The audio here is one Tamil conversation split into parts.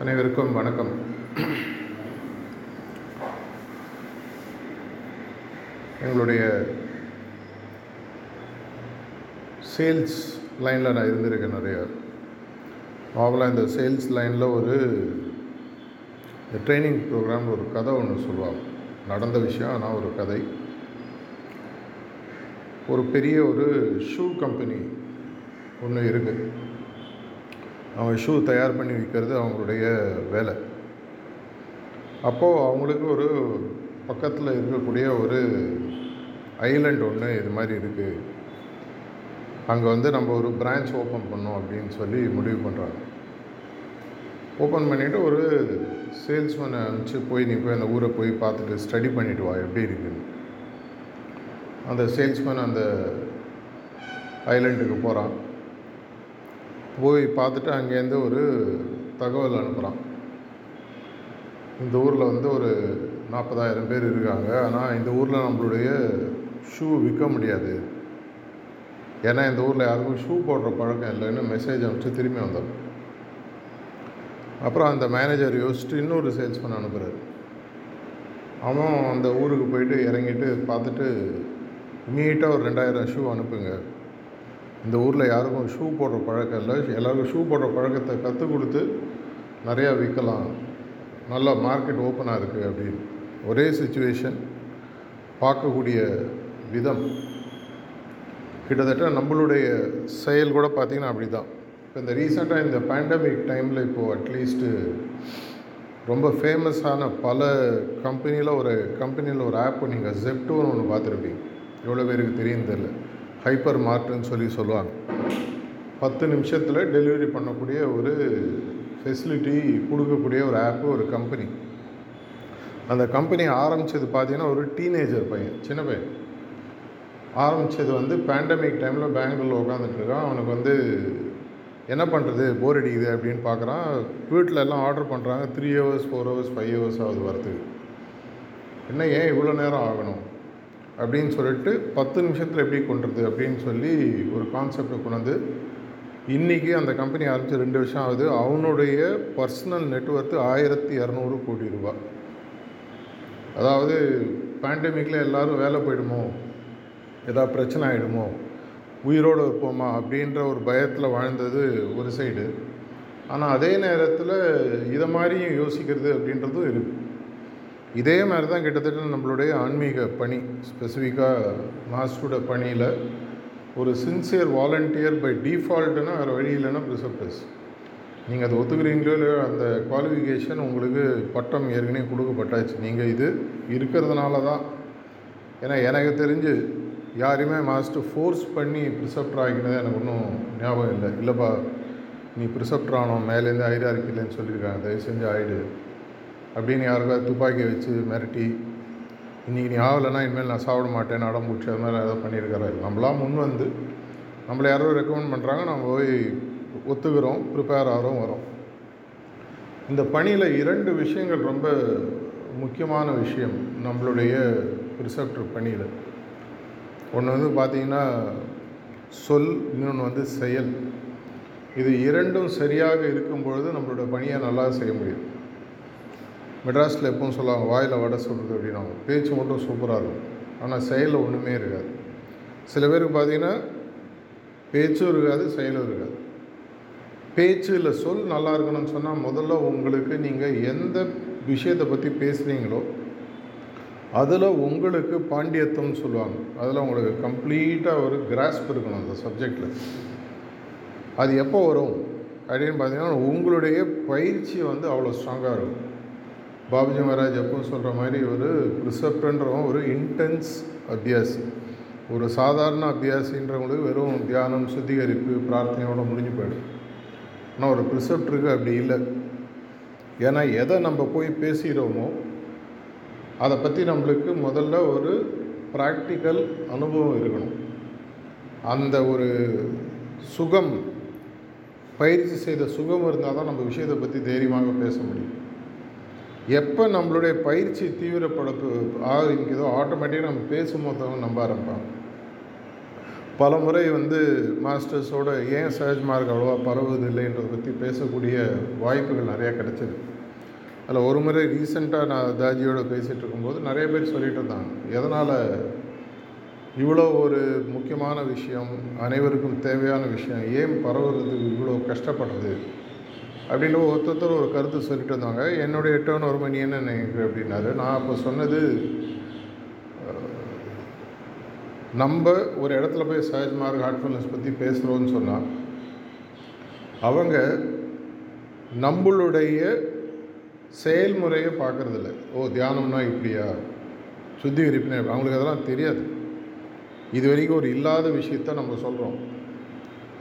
அனைவருக்கும் வணக்கம். எங்களுடைய சேல்ஸ் லைனில் நான் இருந்திருக்கேன் நிறைய. நார்மலாக இந்த சேல்ஸ் லைனில் ஒரு இந்த ட்ரைனிங் ப்ரோக்ராம் ஒரு கதை ஒன்று சொல்லுவாங்க. நடந்த விஷயம் ஆனால் ஒரு கதை. ஒரு பெரிய ஒரு ஷூ கம்பெனி ஒன்று இருக்குது அவங்க ஷூ தயார் பண்ணி விற்கிறது அவங்களுடைய வேலை. அப்போது அவங்களுக்கு ஒரு பக்கத்தில் இருக்கக்கூடிய ஒரு ஐலண்ட் ஒன்று இது மாதிரி இருக்குது அங்கே வந்து நம்ம ஒரு பிரான்ச் ஓப்பன் பண்ணோம் அப்படின்னு சொல்லி முடிவு பண்ணுறாங்க ஓப்பன் பண்ணிவிட்டு ஒரு சேல்ஸ்மேனை அனுப்பிச்சு போய் நீ போய் அந்த ஊரை போய் பார்த்துட்டு ஸ்டடி பண்ணிவிட்டு வா எப்படி இருக்குன்னு. அந்த சேல்ஸ்மேன் அந்த ஐலண்டுக்கு போகிறான் போய் பார்த்துட்டு அங்கேருந்து ஒரு தகவல் அனுப்புகிறான் இந்த ஊரில் வந்து ஒரு நாற்பதாயிரம் பேர் இருக்காங்க. ஆனால் இந்த ஊரில் நம்மளுடைய ஷூ விற்க முடியாது. ஏன்னா இந்த ஊரில் யாருக்கும் ஷூ போடுற பழக்கம் இல்லைன்னு மெசேஜ் அனுப்பிச்சு திரும்பி வந்தோம். அப்புறம் அந்த மேனேஜர் யோசிச்சுட்டு இன்னொரு சேல்ஸ்மேன் அனுப்புகிறார் அவன் அந்த ஊருக்கு போயிட்டு இறங்கிட்டு பார்த்துட்டு நீட்டாக ஒரு ரெண்டாயிரம் ஷூ அனுப்புங்க. இந்த ஊரில் யாருக்கும் ஷூ போடுற பழக்கம் இல்லை. எல்லாருக்கும் ஷூ போடுற பழக்கத்தை கற்றுக் கொடுத்து நிறையா விற்கலாம் நல்லா மார்க்கெட் ஓப்பனாக இருக்குது அப்படின்னு. ஒரே சுச்சுவேஷன் பார்க்கக்கூடிய விதம். கிட்டத்தட்ட நம்மளுடைய செயல் கூட பார்த்திங்கன்னா அப்படி தான் இப்போ இந்த ரீசெண்டாக இந்த பேண்டமிக் டைமில் இப்போது அட்லீஸ்ட்டு ரொம்ப ஃபேமஸான பல கம்பெனியில் ஒரு கம்பெனியில் ஒரு ஆப் நீங்கள் ஜெப்டோன்னு ஒன்று பார்த்துருப்பீங்க. எவ்வளோ பேருக்கு தெரியும் தெரில ஹைப்பர் மார்ட்டுன்னு சொல்லி சொல்லுவாங்க. பத்து நிமிஷத்தில் டெலிவரி பண்ணக்கூடிய ஒரு ஃபெசிலிட்டி கொடுக்கக்கூடிய ஒரு ஆப்பு ஒரு கம்பெனி. அந்த கம்பெனி ஆரம்பித்தது பார்த்தீங்கன்னா ஒரு டீனேஜர் பையன் சின்ன பையன். ஆரம்பித்தது வந்து பேண்டமிக் டைமில் பெங்களூரில் உட்காந்துட்டு இருக்கான். அவனுக்கு வந்து என்ன பண்ணுறது போர் அடிக்குது அப்படின்னு பார்க்குறான் வீட்டில் எல்லாம் ஆர்டர் பண்ணுறாங்க three hours four hours five hours ஆகுது வரத்துக்கு. என்ன ஏன் இவ்வளோ நேரம் ஆகணும்? அப்படின்னு சொல்லிட்டு பத்து நிமிஷத்தில் எப்படி கொண்டுறது அப்படின்னு சொல்லி ஒரு கான்செப்டை கொண்டு இன்றைக்கி அந்த கம்பெனி ஆரம்பித்து ரெண்டு வருஷம் ஆகுது. அவனுடைய பர்சனல் நெட்ஒர்த்து ஆயிரத்தி இரநூறு கோடி ரூபா. அதாவது பேண்டமிக்கில் எல்லோரும் வேலை போயிடுமோ? ஏதாவது பிரச்சனை ஆகிடுமோ உயிரோடு இருப்போமா? அப்படின்ற ஒரு பயத்தில் வாழ்ந்தது ஒரு சைடு ஆனால் அதே நேரத்தில் இதை மாதிரியும் யோசிக்கிறது அப்படின்றதும் இருக்குது இதே மாதிரி தான் கிட்டத்தட்ட நம்மளுடைய ஆன்மீக பணி ஸ்பெசிஃபிக்காக மாஸ்டரோட பணியில் ஒரு சின்சியர் வாலண்டியர் பை டிஃபால்ட்டுனா வேறு வழி இல்லைன்னா ப்ரிசப்டஸ் நீங்கள் அதை ஒத்துக்கிறீங்களோ இல்லையோ அந்த குவாலிஃபிகேஷன் உங்களுக்கு பட்டம் ஏற்கனவே கொடுக்கப்பட்டாச்சு. நீங்கள் இது இருக்கிறதுனால தான் ஏன்னா எனக்கு தெரிஞ்சு யாரையுமே மாஸ்டர் ஃபோர்ஸ் பண்ணி ப்ரிசப்டர் ஆகினது எனக்கு ஒன்றும் ஞாபகம் இல்லை. இல்லைப்பா நீ ப்ரிசப்டர் ஆனோம் மேலேருந்து ஐடியா இருக்கலன்னு சொல்லியிருக்காங்க. தயவு செஞ்சு ஆகிடு அப்படின்னு யாருக்காவது துப்பாக்கியை வச்சு மிரட்டி இன்றைக்கி நீ ஆகலைன்னா இனிமேல் நான் சாப்பிட மாட்டேன் அடம் பிடிச்சி அது மாதிரி ஏதாவது பண்ணியிருக்கிறாரு நம்மளாம் முன் வந்து நம்மளை யாரோ ரெக்கமெண்ட் பண்ணுறாங்க நம்ம போய் ஒத்துக்கிறோம் ப்ரிப்பேர் ஆகிறோம் வரோம். இந்த பணியில் இரண்டு விஷயங்கள் ரொம்ப முக்கியமான விஷயம் நம்மளுடைய ரிசப்டர் பணியில். ஒன்று வந்து பார்த்திங்கன்னா சொல் இன்னொன்று வந்து செயல். இது இரண்டும் சரியாக இருக்கும் பொழுது நம்மளோட பணியை நல்லா செய்ய முடியும். மெட்ராஸில் எப்பவும் சொல்லுவாங்க வாயில் வடை சொல்கிறது அப்படின்னாங்க பேச்சு மட்டும் சூப்பராக இருக்கும். ஆனால் செயலில் ஒன்றுமே இருக்காது. சில பேருக்கு பார்த்தீங்கன்னா பேச்சும் இருக்காது செயலும் இருக்காது. பேச்சு இல்லை சொல் நல்லா இருக்கணும்னு சொன்னால் முதல்ல உங்களுக்கு நீங்கள் எந்த விஷயத்தை பற்றி பேசுகிறீங்களோ அதில் உங்களுக்கு பாண்டியத்துவம்னு சொல்லுவாங்க. அதில் உங்களுக்கு கம்ப்ளீட்டாக ஒரு கிராஸ்ப் இருக்கணும் அந்த சப்ஜெக்டில் அது எப்போ வரும் அப்படின்னு பார்த்தீங்கன்னா உங்களுடைய பயிற்சி வந்து அவ்வளோ ஸ்ட்ராங்காக இருக்கும். பாபுஜி மகாராஜ் எப்பவும் சொல்கிற மாதிரி ஒரு ப்ரிசப்டன்றவன் ஒரு இன்டென்ஸ் அபியாசி. ஒரு சாதாரண அபியாசின்றவங்களுக்கு வெறும் தியானம் சுத்திகரிப்பு பிரார்த்தனையோடு முடிஞ்சு போயிடும். ஆனால் ஒரு ப்ரிசப்டருக்கு அப்படி இல்லை. ஏன்னா எதை நம்ம போய் பேசுகிறோமோ அதை பற்றி நம்மளுக்கு முதல்ல ஒரு ப்ராக்டிக்கல் அனுபவம் இருக்கணும். அந்த ஒரு சுகம் பயிற்சி செய்த சுகம் இருந்தால் தான் நம்ம விஷயத்தை பற்றி தைரியமாக பேச முடியும். எப்போ நம்மளுடைய பயிற்சி தீவிரப்படுத்து ஆரம்பிக்குதோ ஆட்டோமேட்டிக்காக நம்ம பேசும்போது தான் நம்ப ஆரம்பிப்பாங்க. பல முறை வந்து மாஸ்டர்ஸோட ஏன் சஹஜ் மார்க் அவ்வளோவா பரவுவதில்லைன்றதை பற்றி பேசக்கூடிய வாய்ப்புகள் நிறையா கிடச்சிது அதில் ஒரு முறை ரீசெண்டாக நான் தாஜியோட பேசிகிட்டு இருக்கும்போது நிறைய பேர் சொல்லிகிட்டு இருந்தாங்க. எதனால் இவ்வளோ ஒரு முக்கியமான விஷயம் அனைவருக்கும் தேவையான விஷயம் ஏன் பரவுறதுக்கு இவ்வளோ கஷ்டப்படுறது அப்படின்னு ஒருத்தர் ஒரு கருத்து சொல்லிட்டு வந்தாங்க என்னுடைய டேர்ன் ஒரு மணி என்ன நினைக்கிற அப்படின்னாரு. நான் அப்போ சொன்னது நம்ம ஒரு இடத்துல போய் சஹஜ் மார்க் ஹார்ட்ஃபுல்னஸ் பற்றி பேசுகிறோன்னு சொன்னால் அவங்க நம்மளுடைய செயல்முறையை பார்க்குறதில்ல. ஓ தியானம்னா இப்படியா? சுத்திகரிப்புனா அவங்களுக்கு அதெல்லாம் தெரியாது. இது வரைக்கும் ஒரு இல்லாத விஷயத்த நம்ம சொல்கிறோம்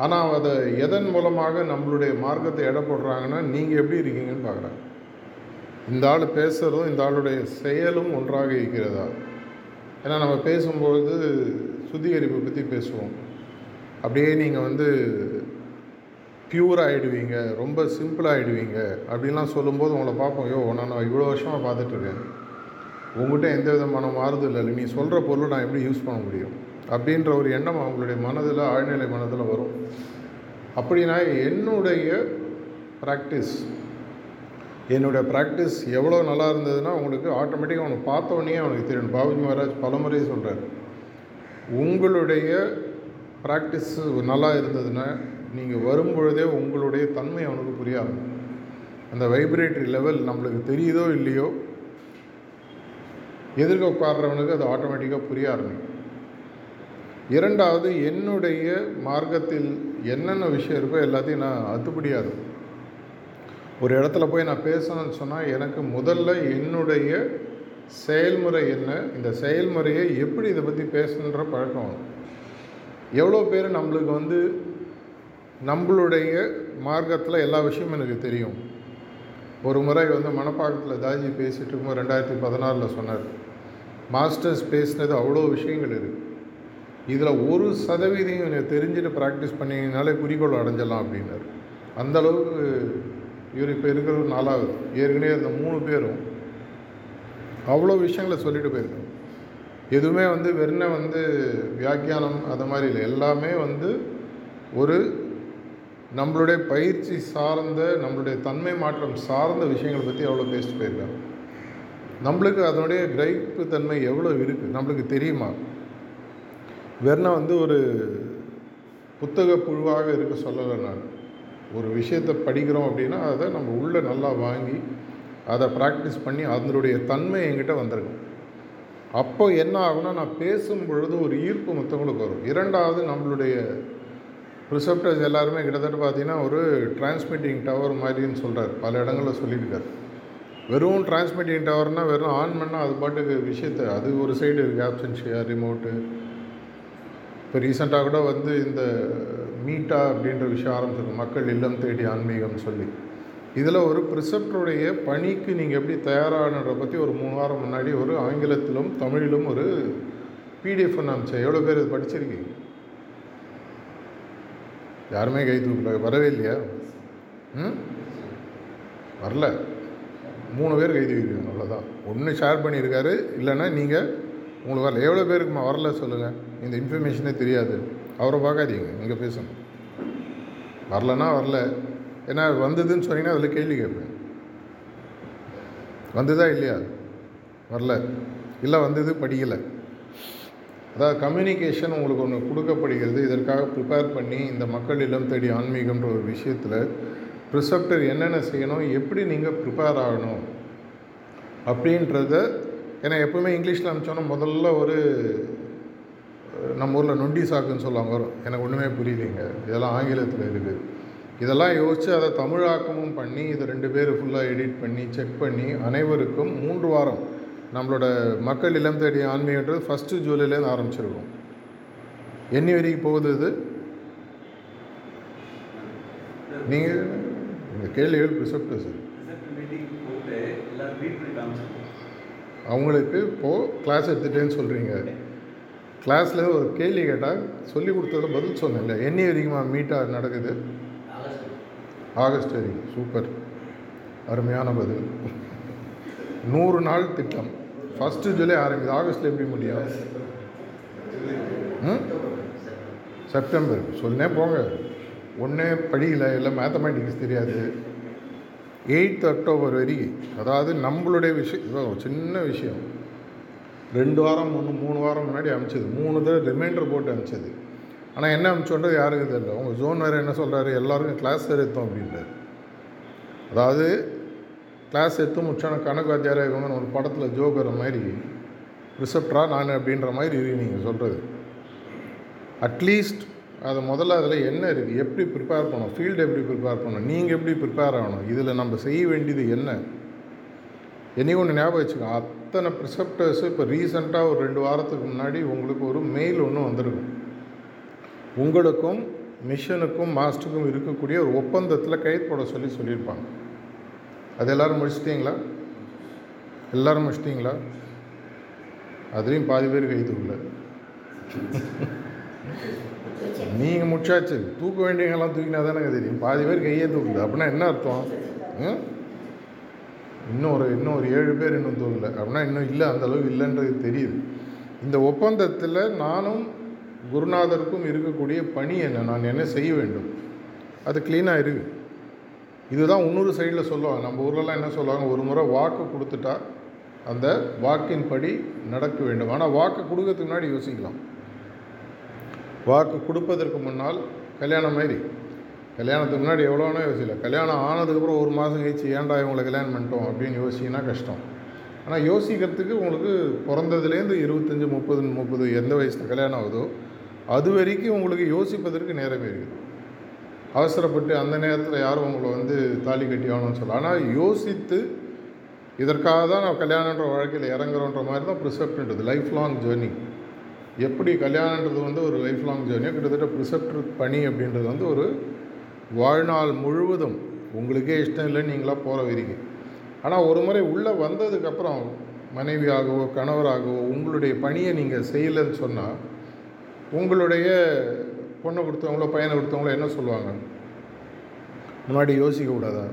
ஆனால் அதை எதன் மூலமாக நம்மளுடைய மார்க்கத்தை எடை போடுறாங்கன்னா நீங்கள் எப்படி இருக்கீங்கன்னு பார்க்குறாங்க. இந்த ஆள் பேசுகிறதும் இந்த ஆளுடைய செயலும் ஒன்றாக இருக்கிறதா? ஏன்னா நம்ம பேசும்பொழுது சுத்திகரிப்பை பற்றி பேசுவோம். அப்படியே நீங்கள் வந்து பியூர் ஆகிடுவீங்க ரொம்ப சிம்பிள் ஆகிடுவீங்க அப்படின்லாம் சொல்லும்போது உங்களை பார்ப்போம் யோ நான் இவ்வளோ வருஷமாக பார்த்துட்ருக்கேன் உங்கள்கிட்ட எந்த விதமான மாறுதல் இல்லை. நீ சொல்கிற பொருளை நான் எப்படி யூஸ் பண்ண முடியும்? அப்படின்ற ஒரு எண்ணம் அவங்களுடைய மனதில் ஆழ்நிலை மனதில் வரும். அப்படின்னா என்னுடைய ப்ராக்டிஸ் என்னுடைய ப்ராக்டிஸ் எவ்வளோ நல்லா இருந்ததுன்னா அவங்களுக்கு ஆட்டோமேட்டிக்காக அவனுக்கு பார்த்தோன்னே அவனுக்கு தெரியும். பாபுஜி மகாராஜ் பலமுறை சொல்கிறார் உங்களுடைய ப்ராக்டிஸ் நல்லா இருந்ததுன்னா நீங்கள் வரும்பொழுதே உங்களுடைய தன்மை அவனுக்கு புரியாது அந்த வைப்ரேட்டரி லெவல் நம்மளுக்கு தெரியுதோ இல்லையோ எதிர்க்க உட்கார்றவனுக்கு அது ஆட்டோமேட்டிக்காக புரிய ஆரம்பிக்கும். இரண்டாவது என்னுடைய மார்க்கத்தில் என்னென்ன விஷயம் இருக்கோ எல்லாத்தையும் நான் அத்துப்படியாது ஒரு இடத்துல போய் நான் பேசணும்னு சொன்னால் எனக்கு முதல்ல என்னுடைய செயல்முறை என்ன இந்த செயல்முறையை எப்படி இதை பற்றி பேசணுன்ற பழக்கம் எவ்வளோ பேர் நம்மளுக்கு வந்து நம்மளுடைய மார்க்கத்தில் எல்லா விஷயமும் எனக்கு தெரியும். ஒரு முறை வந்து மணப்பாக்கத்தில் தாஜி பேசிகிட்டு இருக்கும்போது ரெண்டாயிரத்தி பதினாறில் சொன்னார் மாஸ்டர்ஸ் பேசினது அவ்வளோ விஷயங்கள் இருக்குது இதில் ஒரு சதவீதம் எனக்கு தெரிஞ்சுட்டு ப்ராக்டிஸ் பண்ணிங்கனாலே குறிக்கோள் அடைஞ்சிடலாம் அப்படின்னாரு. அந்தளவுக்கு இவர் இப்போ இருக்கிற நாலாவது. ஏற்கனவே அந்த மூணு பேரும் அவ்வளோ விஷயங்களை சொல்லிட்டு போயிருக்காங்க. எதுவுமே வந்து வெறும் வந்து வியாக்கியானம் அது மாதிரி இல்லை. எல்லாமே வந்து ஒரு நம்மளுடைய பயிற்சி சார்ந்த நம்மளுடைய தன்மை மாற்றம் சார்ந்த விஷயங்களை பற்றி அவ்வளோ பேசிட்டு போயிருக்காங்க. நம்மளுக்கு அதனுடைய கிரகிப்பு தன்மை எவ்வளோ இருக்குது நம்மளுக்கு தெரியுமா? வெறும் வந்து ஒரு புத்தக புழுவாக இருக்க சொல்லலை நான். ஒரு விஷயத்தை படிக்கிறோம் அப்படின்னா அதை நம்ம உள்ளே நல்லா வாங்கி அதை ப்ராக்டிஸ் பண்ணி அதனுடைய தன்மை என்கிட்ட வந்துருக்கும் அப்போ என்ன ஆகும்னா நான் பேசும் பொழுது ஒரு ஈர்ப்பு மற்றவங்களுக்கு வரும். இரண்டாவது நம்மளுடைய ரிசப்டர்ஸ் எல்லாருமே கிட்டத்தட்ட பார்த்தீங்கன்னா ஒரு டிரான்ஸ்மிட்டிங் டவர் மாதிரின்னு சொல்கிறார் பல இடங்களில் சொல்லியிருக்காரு. வெறும் டிரான்ஸ்மிட்டிங் டவர்னால் வெறும் ஆன் பண்ணால் அது பாட்டுக்கு விஷயத்தை அது ஒரு சைடு இருக்குது ஆப்சன்ஷியா ரிமோட்டு இப்போ ரீசெண்டாக கூட வந்து இந்த மீட்டா அப்படின்ற விஷயம் ஆரம்பிச்சிருக்கு மக்கள் இல்லம் தேடி ஆன்மீகம்னு சொல்லி. இதில் ஒரு ப்ரிசப்டருடைய பணிக்கு நீங்கள் எப்படி தயாரானதை பற்றி ஒரு மூணு வாரம் முன்னாடி ஒரு ஆங்கிலத்திலும் தமிழிலும் ஒரு பிடிஎஃப் அமிச்சேன் எவ்வளோ பேர் இது படிச்சிருக்கீங்க? யாருமே கை தூக்கல. வரவே இல்லையா? ம்? வரல. மூணு பேர் கை தூக்கிருக்காங்க அவ்வளோதான். ஒன்று ஷேர் பண்ணியிருக்காரு. இல்லைன்னா நீங்கள் உங்களுக்கு வரல எவ்வளோ பேருக்குமா வரல சொல்லுங்கள் இந்த இன்ஃபர்மேஷனே தெரியாது. அவரை பார்க்காதீங்க நீங்கள் பேசணும். வரலன்னா வரல. ஏன்னா வந்ததுன்னு சொன்னீங்கன்னா அதில் கேள்வி கேட்பேன். வந்ததா இல்லையா? வரல. இல்லை வந்தது படிக்கலை. அதாவது கம்யூனிகேஷன் உங்களுக்கு ஒன்று கொடுக்கப்படுகிறது. இதற்காக ப்ரிப்பேர் பண்ணி இந்த மக்கள் இல்லம் தேடி ஆன்மீகம்ன்ற ஒரு விஷயத்தில் ப்ரிசப்டர் என்னென்ன செய்யணும் எப்படி நீங்கள் ப்ரிப்பேர் ஆகணும் அப்படின்றத ஏன்னா எப்பவுமே இங்கிலீஷில் அனுப்பிச்சோன்னா முதல்ல ஒரு நம்ம ஊரில் நொண்டி சாக்குன்னு சொல்லுவாங்க வரும். எனக்கு ஒன்றுமே புரியலைங்க. இதெல்லாம் ஆங்கிலத்தில் இருக்குது இதெல்லாம் யோசித்து அதை தமிழாக்கமும் பண்ணி இதை ரெண்டு பேர் ஃபுல்லாக எடிட் பண்ணி செக் பண்ணி அனைவருக்கும் மூன்று வாரம் நம்மளோட மக்கள் இளம் தேடி ஆன்மீகன்றது ஃபஸ்ட்டு ஜூலைலேருந்து ஆரம்பிச்சிருக்கோம். என்ன வரைக்கும் போகுது இது? நீங்கள் இந்த கேள்விகள் ப்ரிசப்ட் சார் அவங்களுக்கு இப்போது கிளாஸ் எடுத்துட்டேன்னு சொல்கிறீங்க கிளாஸில் ஒரு கேள்வி கேட்டால் சொல்லி கொடுத்ததில் பதில் சொன்னேன்ல. என்ன வரைக்குமா மீட்டாக நடக்குது? ஆகஸ்ட் வரைக்கும். சூப்பர். அருமையான பதில். நூறு நாள் திட்டம். ஃபஸ்ட்டு ஜூலை ஆரம்பிக்குது. ஆகஸ்ட்டில் எப்படி முடியும்? ம்? செப்டம்பர் சொன்னே போங்க. ஒன்றே படிக்கல இல்லை மேத்தமேட்டிக்ஸ் தெரியாது. எயித் அக்டோபர் வரைக்கும் அதாவது நம்மளுடைய விஷயம் சின்ன விஷயம். ரெண்டு வாரம் மூணு மூணு வாரம் முன்னாடி அமிச்சது. மூணு தடவை ரிமைண்டர் போட்டு அமிச்சது. ஆனால் என்ன அமிச்சோன்றது யாருக்கும் தெரியல. உங்கள் ஜோன் வேறு என்ன சொல்கிறாரு எல்லாருக்கும் கிளாஸ் எடுத்தோம் அப்படின்றாரு. அதாவது கிளாஸ் எடுத்து முடிச்சான கணக்கு வாத்தியாரா இவங்க ஒரு படத்தில் ஜோக்கிற மாதிரி ரிசப்டரா நான் அப்படின்ற மாதிரி இருக்கு நீங்கள் சொல்கிறது அட்லீஸ்ட் அது முதல்ல அதில் என்ன இருக்குது எப்படி ப்ரிப்பேர் பண்ணணும்? ஃபீல்டு எப்படி ப்ரிப்பேர் பண்ணணும்? நீங்கள் எப்படி ப்ரிப்பேர் ஆகணும்? இதில் நம்ம செய்ய வேண்டியது என்ன? என்னையும் ஒன்று ஞாபகம் வச்சுக்கோ. அத்தனை ப்ரிசெப்டர்ஸ் இப்போ ரீசெண்டாக ஒரு ரெண்டு வாரத்துக்கு முன்னாடி உங்களுக்கு ஒரு மெயில் ஒன்று வந்திருக்கும் உங்களுக்கும் மிஷனுக்கும் மாஸ்டருக்கும் இருக்கக்கூடிய ஒரு ஒப்பந்தத்தில் கைது போட சொல்லி சொல்லியிருப்பாங்க. அது எல்லோரும் முடிச்சிட்டிங்களா? எல்லோரும் முடிச்சிட்டிங்களா? அதுலேயும் பாதி பேர் கைது இல்லை. நீங்கள் முடிச்சாச்சு தூக்க வேண்டியவங்கெல்லாம் தூக்கினா தானே தெரியும் பாதி பேர் கையே தூக்குது அப்படின்னா என்ன அர்த்தம்? ம்? இன்னும் ஒரு இன்னும் ஒரு ஏழு பேர் இன்னும் தூக்கலை. அப்படின்னா இன்னும் இல்லை அந்த அளவுக்கு இல்லைன்றது தெரியுது. இந்த ஒப்பந்தத்தில் நானும் குருநாதருக்கும் இருக்கக்கூடிய பணி என்ன? நான் என்ன செய்ய வேண்டும்? அது க்ளீனாக இருக்குது இதுதான் இன்னொரு சைடில் சொல்லுவாங்க. நம்ம ஊர்லலாம் என்ன சொல்லுவாங்க? ஒரு முறை வாக்கு கொடுத்துட்டா அந்த வாக்கின் படி நடக்க வேண்டும். ஆனால் வாக்கு கொடுக்கறதுக்கு முன்னாடி யோசிக்கலாம். வாக்கு கொடுப்பதற்கு முன்னால் கல்யாணம் மாதிரி கல்யாணத்துக்கு முன்னாடி எவ்வளோனா யோசிக்கல. கல்யாணம் ஆனதுக்கப்புறம் ஒரு மாதம் கழிச்சு ஏன்டா இவங்களை கல்யாணம் பண்ணிட்டோம் அப்படின்னு யோசிச்சிங்கன்னா கஷ்டம். ஆனால் யோசிக்கிறதுக்கு உங்களுக்கு பிறந்ததுலேருந்து இருபத்தஞ்சி முப்பது முப்பது எந்த வயசில் கல்யாணம் ஆகுதோ அது வரைக்கும் உங்களுக்கு யோசிப்பதற்கு நேரமே இருக்குது. அவசரப்பட்டு அந்த நேரத்தில் யாரும் உங்களை வந்து தாலி கட்டி ஆகணும்னு சொல்லலாம் ஆனால் யோசித்து இதற்காக தான் நான் கல்யாணன்ற வாழ்க்கையில் இறங்குறோன்ற மாதிரி தான் ப்ரிசெப்ட்ன்றது லைஃப் லாங் ஜேர்னி எப்படி கல்யாணன்றது வந்து ஒரு லைஃப் லாங் ஜேர்னியோ கிட்டத்தட்ட ப்ரிசெப்டர் பணி அப்படின்றது வந்து ஒரு வாழ்நாள் முழுவதும் உங்களுக்கே இஷ்டம் இல்லைன்னு நீங்களாக போகிற வரைக்கும். ஆனால் ஒரு முறை உள்ளே வந்ததுக்கப்புறம் மனைவியாகவோ கணவராகவோ உங்களுடைய பணியை நீங்கள் செய்யலைன்னு சொன்னால் உங்களுடைய பொண்ணை கொடுத்தவங்களோ பையனை கொடுத்தவங்களோ என்ன சொல்லுவாங்க? முன்னாடி யோசிக்க கூடாதா?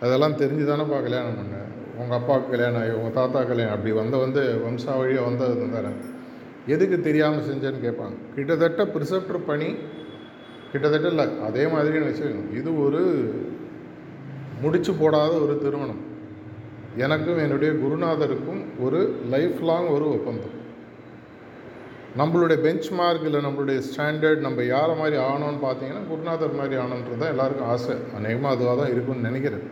அதெல்லாம் தெரிஞ்சு தானேப்பா கல்யாணம் பண்ணேன் உங்கள் அப்பாவுக்கு கல்யாணம் ஆகி உங்கள் தாத்தா கல்யாணம் அப்படி வந்த வந்து வம்சா வழியாக வந்தது தானே. எதுக்கு தெரியாமல் செஞ்சேன்னு கேட்பாங்க. கிட்டத்தட்ட ப்ரிசப்டர் பணி கிட்டத்தட்ட இல்லை அதே மாதிரின்னு வச்சுக்கோங்க. இது ஒரு முடிச்சு போடாத ஒரு திருமணம். எனக்கும் என்னுடைய குருநாதருக்கும் ஒரு லைஃப் லாங் ஒரு ஒப்பந்தம். நம்மளுடைய பெஞ்ச் மார்க் இல்லை நம்மளுடைய ஸ்டாண்டர்ட் நம்ம யாரை மாதிரி ஆகணும்னு பார்த்தீங்கன்னா குருநாதர் மாதிரி ஆகணுன்றது தான் எல்லாருக்கும் ஆசை. அநேகமாக அதுவாக தான் இருக்கும்னு நினைக்கிறேன்.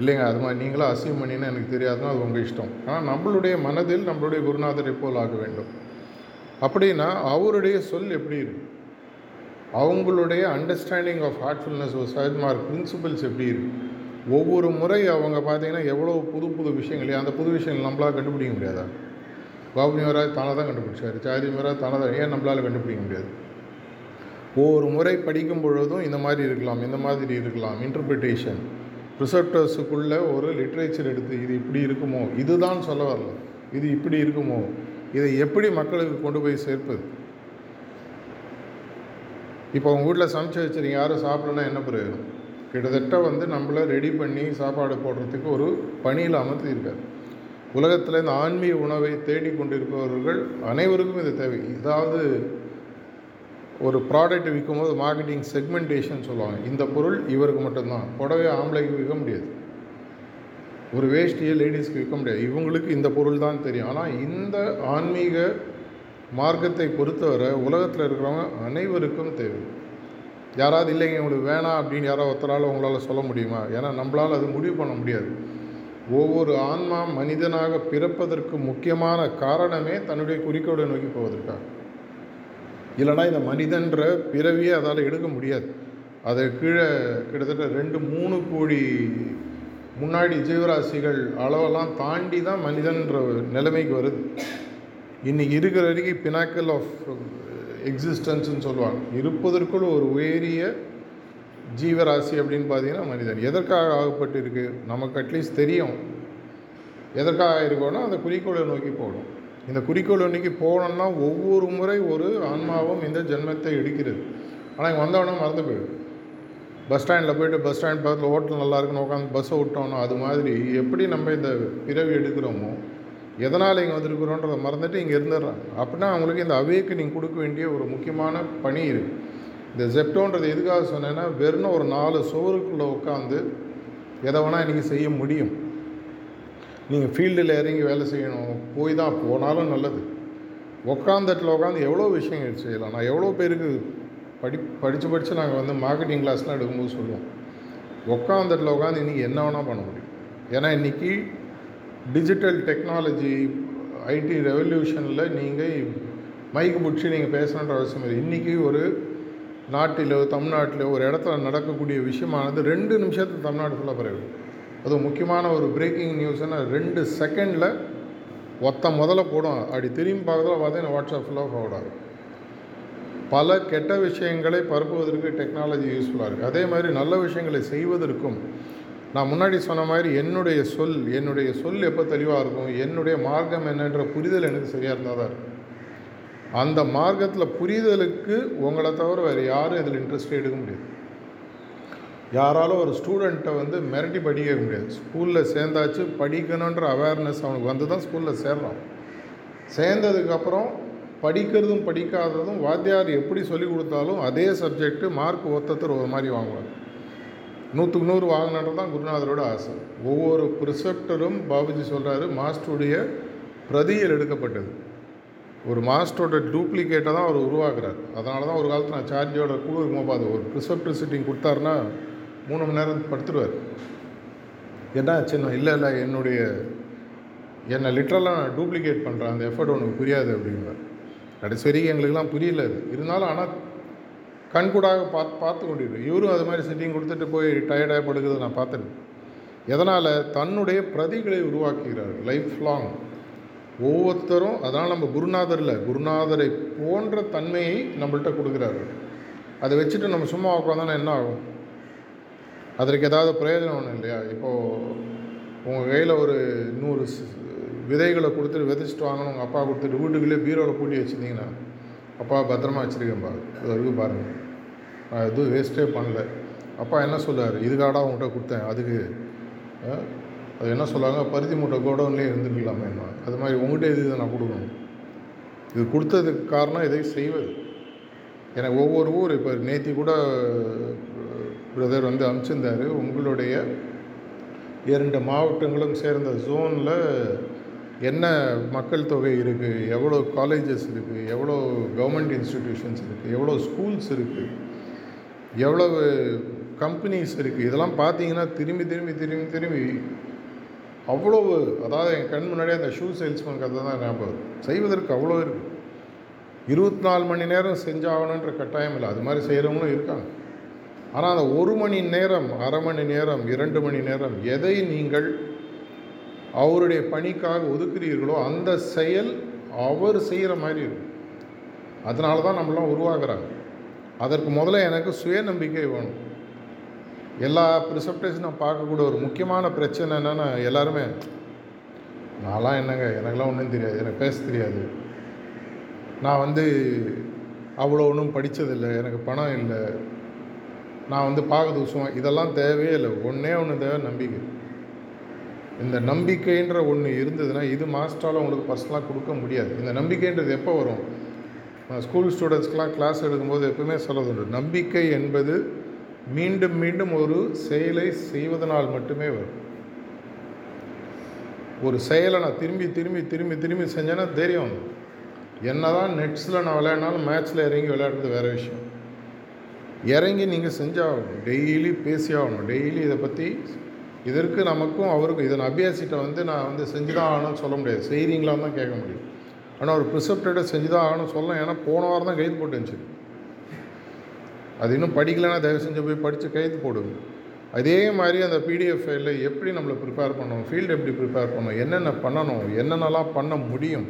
இல்லைங்க அது மாதிரி நீங்களும் அசீவ் பண்ணினா எனக்கு தெரியாதுன்னா அது உங்கள் இஷ்டம். ஆனால் நம்மளுடைய மனதில் நம்மளுடைய குருநாதரை போல் ஆக வேண்டும்? அப்படின்னா அவருடைய சொல் எப்படி இருக்கு அவங்களுடைய அண்டர்ஸ்டாண்டிங் ஆஃப் ஹார்ட்ஃபுல்னஸ் ஒரு சஹஜ்மார்க் பிரின்சிபல்ஸ் எப்படி இருக்கு ஒவ்வொரு முறை அவங்க பார்த்தீங்கன்னா எவ்வளோ புது புது விஷயங்கள் அந்த புது விஷயங்கள் நம்மளால் கண்டுபிடிக்க முடியாதா? பாபு யுவராஜ் தானே தான் கண்டுபிடிச்சார். சாரி யுவராஜ் தானே தான் ஏன் நம்மளால் கண்டுபிடிக்க முடியாது? ஒவ்வொரு முறை படிக்கும் பொழுதும் இந்த மாதிரி இருக்கலாம் இந்த மாதிரி இருக்கலாம். இன்டர்பிரிட்டேஷன் ரிசப்டர்ஸுக்குள்ள ஒரு லிட்ரேச்சர் எடுத்து இது இப்படி இருக்குமோ? இதுதான் சொல்ல வரல. இது இப்படி இருக்குமோ? இதை எப்படி மக்களுக்கு கொண்டு போய் சேர்ப்பது? இப்போ உங்கள் வீட்டில் சமைச்சு வச்சுருங்க யாரும் சாப்பிடலன்னா என்ன பிரயோஜனம்? கிட்டத்தட்ட வந்து நம்மளை ரெடி பண்ணி சாப்பாடு போடுறதுக்கு ஒரு பணியில் அமர்த்தியிருக்காரு. உலகத்தில் இந்த ஆன்மீக உணவை தேடிக்கொண்டிருப்பவர்கள் அனைவருக்கும் இது தேவை. இதாவது ஒரு ப்ராடக்ட் விற்கும் போது மார்க்கெட்டிங் செக்மெண்டேஷன் சொல்லுவாங்க. இந்த பொருள் இவருக்கு மட்டும்தான். புடவை ஆம்பளைக்கு விற்க முடியாது. ஒரு வேஷ்டியை லேடிஸ்க்கு விற்க முடியாது. இவங்களுக்கு இந்த பொருள் தான் தெரியும். ஆனால் இந்த ஆன்மீக மார்க்கத்தை பொறுத்தவரை உலகத்தில் இருக்கிறவங்க அனைவருக்கும் தேவை. யாராவது இல்லைங்க உங்களுக்கு வேணாம் அப்படின்னு யாரோ ஒருத்தரால் உங்களால் சொல்ல முடியுமா? ஏன்னா நம்மளால் அது முடிவு பண்ண முடியாது. ஒவ்வொரு ஆன்மா மனிதனாக பிறப்பதற்கு முக்கியமான காரணமே தன்னுடைய குறிக்கோளை நோக்கி போவதற்காக. இல்லைனா இந்த மனிதன்ற பிறவியை அதால் எடுக்க முடியாது. அதை கீழே கிட்டத்தட்ட ரெண்டு மூணு கோடி முன்னாடி ஜீவராசிகள் அளவெல்லாம் தாண்டி தான் மனிதன்ற நிலைமைக்கு வருது. இன்றைக்கி இருக்கிற வரைக்கும் பினாக்கல் ஆஃப் எக்ஸிஸ்டன்ஸ்னு சொல்லுவாங்க. இருப்பதற்குள் ஒரு உயரிய ஜீவராசி அப்படின்னு பார்த்தீங்கன்னா மனிதன். எதற்காக ஆகப்பட்டிருக்கு? நமக்கு அட்லீஸ்ட் தெரியும். எதற்காக இருக்கோன்னா அந்த குறிக்கோளை நோக்கி போகணும். இந்த குறிக்கோளை நோக்கி போகணும்னா ஒவ்வொரு முறை ஒரு ஆன்மாவும் இந்த ஜென்மத்தை எடுக்கிறது. ஆனால் இங்கே வந்தவொடனே மறந்து போயிடும் பஸ் ஸ்டாண்டில் போயிட்டு பஸ் ஸ்டாண்ட் பக்கத்தில் ஹோட்டல் நல்லா இருக்குன்னு உட்காந்து பஸ்ஸை விட்டோம்னா அது மாதிரி எப்படி நம்ம இந்த பிறவி எடுக்கிறோமோ எதனால் இங்கே வந்திருக்கிறோன்றதை மறந்துட்டு இங்கே இருந்துடுறாங்க. அப்படின்னா அவங்களுக்கு இந்த அவேக்கனிங் கொடுக்க வேண்டிய ஒரு முக்கியமான பணி இருக்குது இந்த ஜெப்டோன்றது எதுக்காக சொன்னேன்னா வெறும் ஒரு நாலு சுவருக்குள்ளே உட்காந்து எதை வேணால் இன்றைக்கி செய்ய முடியும். நீங்கள் ஃபீல்டில் இறங்கி வேலை செய்யணும் போய் தான் போனாலும் நல்லது. உட்காந்த இடத்துல உட்காந்து எவ்வளோ விஷயங்கள் செய்யலாம்? நான் எவ்வளோ பேருக்கு படி படித்து படித்து நாங்கள் வந்து மார்க்கெட்டிங் கிளாஸ்லாம் எடுக்கும்போது சொல்லுவோம். உட்காந்த இடத்துல உட்காந்து இன்றைக்கி என்ன வேணால் பண்ண முடியும். ஏன்னா இன்றைக்கி டிஜிட்டல் டெக்னாலஜி ஐடி ரெவல்யூஷனில் நீங்கள் மைக்கு பிடிச்சி நீங்கள் பேசணுன்ற அவசியம் இல்லை. இன்றைக்கி ஒரு நாட்டிலோ தமிழ்நாட்டிலோ ஒரு இடத்துல நடக்கக்கூடிய விஷயமானது ரெண்டு நிமிஷத்துக்கு தமிழ்நாடு ஃபுல்லாக அது முக்கியமான ஒரு பிரேக்கிங் நியூஸ்னா ரெண்டு செகண்டில் ஒத்த முதல்ல போடும். அப்படி திரும்பி பார்க்கறதுல பார்த்தீங்கன்னா வாட்ஸ்அப் ஃபுல்லாக ஃபார்வர்ட் ஆகும். பல கெட்ட விஷயங்களை பரப்புவதற்கு டெக்னாலஜி யூஸ்ஃபுல்லாக இருக்குது அதே மாதிரி நல்ல விஷயங்களை செய்வதற்கும் நான் முன்னாடி சொன்ன மாதிரி என்னுடைய சொல் என்னுடைய சொல் எப்போ தெளிவாக இருக்கும் என்னுடைய மார்க்கம் என்னன்ற புரிதல் எனக்கு சரியாக இருந்தால் தான் இருக்கும். அந்த மார்க்கத்தில் புரிதலுக்கு உங்களை தவிர வேறு யாரும் இதில் இன்ட்ரெஸ்ட் எடுக்க முடியாது. யாராலும் ஒரு ஸ்டூடெண்ட்டை வந்து மிரட்டி படிக்க முடியாது. ஸ்கூலில் சேர்ந்தாச்சு படிக்கணுன்ற அவேர்னஸ் அவனுக்கு வந்து தான் ஸ்கூலில் சேர்றான். சேர்ந்ததுக்கப்புறம் படிக்கிறதும் படிக்காததும் வாத்தியார் எப்படி சொல்லி கொடுத்தாலும் அதே சப்ஜெக்ட்டு மார்க் ஒருத்தர் ஒரு மாதிரி வாங்குவார். நூற்றுக்கு நூறு வாங்கினது தான் குருநாதரோட ஆசை. ஒவ்வொரு ப்ரிசெப்டரும் பாபுஜி சொல்கிறாரு மாஸ்டருடைய பிரதியில் எடுக்கப்பட்டது. ஒரு மாஸ்டரோட டூப்ளிகேட்டை தான் அவர் உருவாக்குறார். அதனால தான் ஒரு காலத்தில் நான் சார்ஜோட குழு இருக்கும்போது பார்த்து ஒரு ப்ரிசெப்டர் சிட்டிங் கொடுத்தாருன்னா மூணு மணி நேரம் படுத்துருவார். என்ன சின்ன இல்லை இல்லை என்னுடைய என்னை லிட்ரலாக டூப்ளிகேட் பண்ணுறேன் அந்த எஃபர்ட் உனக்கு புரியாது அப்படிங்கிறார் கடைசி வரைக்கும் எங்களுக்கெல்லாம் புரியல அது. இருந்தாலும் ஆனால் கண்கூடாக பார்த்து பார்த்து கொண்டிருக்கோம் இவரும் அது மாதிரி சிட்டிங் கொடுத்துட்டு போய் டயர்டாக படுக்கிறத நான் பார்த்துருக்கேன் எதனால்? தன்னுடைய பிரதிகளை உருவாக்குகிறார் லைஃப் லாங் ஒவ்வொருத்தரும் அதனால் நம்ம குருநாதரில் குருநாதரை போன்ற தன்மையை நம்மள்கிட்ட கொடுக்குறாரு அதை வச்சுட்டு நம்ம சும்மா உட்காந்தோன்னா என்ன ஆகும்? அதற்கு ஏதாவது பிரயோஜனம் ஒன்றும் இல்லையா? இப்போது உங்கள் கையில் ஒரு நூறு விதைகளை கொடுத்துட்டு விதைச்சிட்டு வாங்கணும். உங்கள் அப்பா கொடுத்துட்டு வீட்டுக்குள்ளே பீரோவில் பூட்டி வச்சுருந்தீங்கன்னா அப்பா பத்திரமா வச்சுருக்கேன் பாரு. இது வரைக்கும் பாருங்கள் நான் எதுவும் வேஸ்ட்டே பண்ணல. அப்பா என்ன சொல்லார் இதுக்காடா உங்கள்கிட்ட கொடுத்தேன். அதுக்கு அது என்ன சொல்லுவாங்க பருத்தி மூட்டை கோடவுன்லேயே இருந்துருக்கலாமே அது மாதிரி உங்கள்கிட்ட இது நான் கொடுக்கணும்? இது கொடுத்ததுக்கு காரணம் இதை செய்வது. எனக்கு ஒவ்வொரு ஊர் இப்போ நேத்தி கூட பிரதர் வந்து அனுப்பிச்சிருந்தாரு. உங்களுடைய இரண்டு மாவட்டங்களும் சேர்ந்த ஜோனில் என்ன மக்கள் தொகை இருக்குது எவ்வளோ காலேஜஸ் இருக்குது எவ்வளோ கவர்மெண்ட் இன்ஸ்டிடியூஷன்ஸ் இருக்குது எவ்வளோ ஸ்கூல்ஸ் இருக்குது எவ்வளவு கம்பெனிஸ் இருக்குது இதெல்லாம் பார்த்தீங்கன்னா திரும்பி திரும்பி திரும்பி திரும்பி அவ்வளவு அதாவது என் கண் முன்னாடியே அந்த ஷூ சேல்ஸ்மேன் கதை தான் ஞாபகம் செய்வதற்கு அவ்வளோ இருக்குது இருபத்தி நாலு மணி நேரம் செஞ்சாகணுன்ற கட்டாயம் இல்லை. அது மாதிரி செய்கிறவங்களும் இருக்காங்க. ஆனால் அந்த ஒரு மணி நேரம் அரை மணி நேரம் இரண்டு மணி நேரம் எதை நீங்கள் அவருடைய பணிக்காக ஒதுக்குறீர்களோ அந்த செயல் அவர் செய்கிற மாதிரி இருக்கும். அதனால தான் நம்மளாம் உருவாகிறாங்க அதற்கு முதல்ல எனக்கு சுயநம்பிக்கை வேணும். எல்லா ப்ரிசப்டேஷனும் பார்க்கக்கூடிய ஒரு முக்கியமான பிரச்சனை என்னென்னா எல்லாருமே நான்லாம் என்னங்க? எனக்கெல்லாம் ஒன்றும் தெரியாது. எனக்கு பேச தெரியாது. நான் வந்து அவ்வளோ ஒன்றும் படித்ததில்லை எனக்கு பணம் இல்லை. நான் வந்து பார்க்கறது சும்மா இதெல்லாம் தேவையே இல்லை. ஒன்றே ஒன்று தேவை நம்பிக்கை. இந்த நம்பிக்கைன்ற ஒன்று இருந்ததுன்னா இது மாஸ்டரால் உங்களுக்கு பர்சனலாக கொடுக்க முடியாது. இந்த நம்பிக்கைன்றது எப்போ வரும்? நான் ஸ்கூல் ஸ்டூடெண்ட்ஸ்க்கெலாம் கிளாஸ் எடுக்கும்போது எப்பவுமே சொல்றது நம்பிக்கை என்பது மீண்டும் மீண்டும் ஒரு செயலை செய்வதனால் மட்டுமே வரும். ஒரு செயலை நான் திரும்பி திரும்பி திரும்பி திரும்பி செஞ்சேன்னா தைரியம். என்ன தான் நெட்ஸில் நான் விளையாடினாலும் மேட்ச்சில் இறங்கி விளையாடுறது வேறு விஷயம். இறங்கி நீங்கள் செஞ்சாகணும். டெய்லி பேசியாகணும். டெய்லி இதை பற்றி இதற்கு நமக்கும் அவருக்கும் இதை அபியாசிட்ட வந்து நான் வந்து செஞ்சு தான் ஆகணும்னு சொல்ல முடியாது. செய்கிறீங்களான்னு தான் கேட்க முடியும். ஆனால் ஒரு ப்ரிசப்டடை செஞ்சு தான் ஆகணும்னு சொல்லலாம். ஏன்னா போன வாரம் தான் கைது போட்டுச்சு அது இன்னும் படிக்கலைன்னா தயவு செஞ்சு போய் படித்து கைது போடுங்க. அதே மாதிரி அந்த பிடிஎஃப் ஃபைலில் எப்படி நம்மளை ப்ரிப்பேர் பண்ணணும்? ஃபீல்டு எப்படி ப்ரிப்பேர் பண்ணணும்? என்னென்ன பண்ணணும்? என்னென்னலாம் பண்ண முடியும்?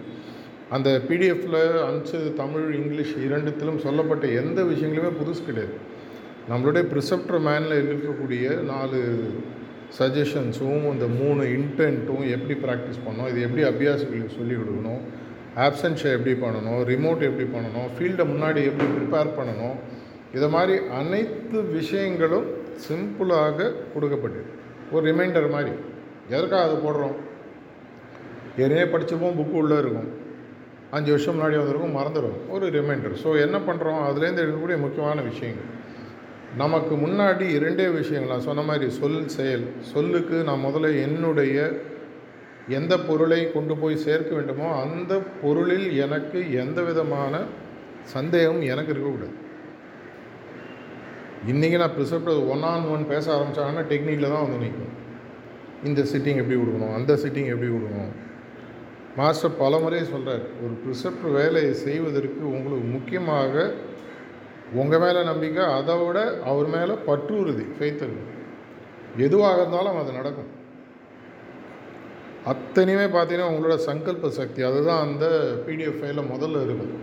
அந்த பிடிஎஃப்பில் அனுப்பிச்சது தமிழ் இங்கிலீஷ் இரண்டுத்திலும் சொல்லப்பட்ட எந்த விஷயங்களுமே புதுசு கிடையாது. நம்மளுடைய ப்ரிசப்டர் மேனில் இருக்கக்கூடிய நாலு சஜஷன்ஸும் இந்த மூணு இன்டென்ட்டும் எப்படி ப்ராக்டிஸ் பண்ணணும் இது எப்படி அபியாசிகளுக்கு சொல்லிக் கொடுக்கணும் ஆப்சன்ஸை எப்படி பண்ணணும் ரிமோட் எப்படி பண்ணணும் ஃபீல்டை முன்னாடி எப்படி ப்ரிப்பேர் பண்ணணும் இதை மாதிரி அனைத்து விஷயங்களும் சிம்பிளாக கொடுக்கப்பட்டது. ஒரு ரிமைண்டர் மாதிரி. எதற்காக அது போடுறோம்? ஏற்கனவே படிச்சிருப்போம் புக்கு உள்ளே இருக்கும். அஞ்சு வருஷம் முன்னாடி வந்திருக்கும் மறந்துடும் ஒரு ரிமைண்டர் ஸோ என்ன பண்ணுறோம் அதுலேருந்து எடுக்கக்கூடிய முக்கியமான விஷயங்கள். நமக்கு முன்னாடி இரண்டே விஷயங்கள். நான் சொன்ன மாதிரி சொல் செயல். சொல்லுக்கு நான் முதல்ல என்னுடைய எந்த பொருளை கொண்டு போய் சேர்க்க வேண்டுமோ அந்த பொருளில் எனக்கு எந்த விதமான சந்தேகமும் எனக்கு இருக்கக்கூடாது. இன்றைக்கி நான் ப்ரிசப்ட் ஒன் ஆன் ஒன் பேச ஆரம்பித்தாங்கன்னா டெக்னிக்கில் தான் வந்து நிற்கும். இந்த சிட்டிங் எப்படி கொடுக்கணும்? அந்த சிட்டிங் எப்படி கொடுக்கணும்? மாஸ்டர் பல முறை சொல்கிறார் ஒரு ப்ரிசப்ட் வேலையை செய்வதற்கு உங்களுக்கு முக்கியமாக உங்கள் மேலே நம்பிக்கை அதை விட அவர் மேலே பற்று உறுதி ஃபெய்த் எதுவாக இருந்தாலும் அது நடக்கும். அத்தனையுமே பார்த்தீங்கன்னா உங்களோட சங்கல்ப சக்தி அதுதான் அந்த பிடிஎஃப் ஃபைலில் முதல்ல இருக்கும்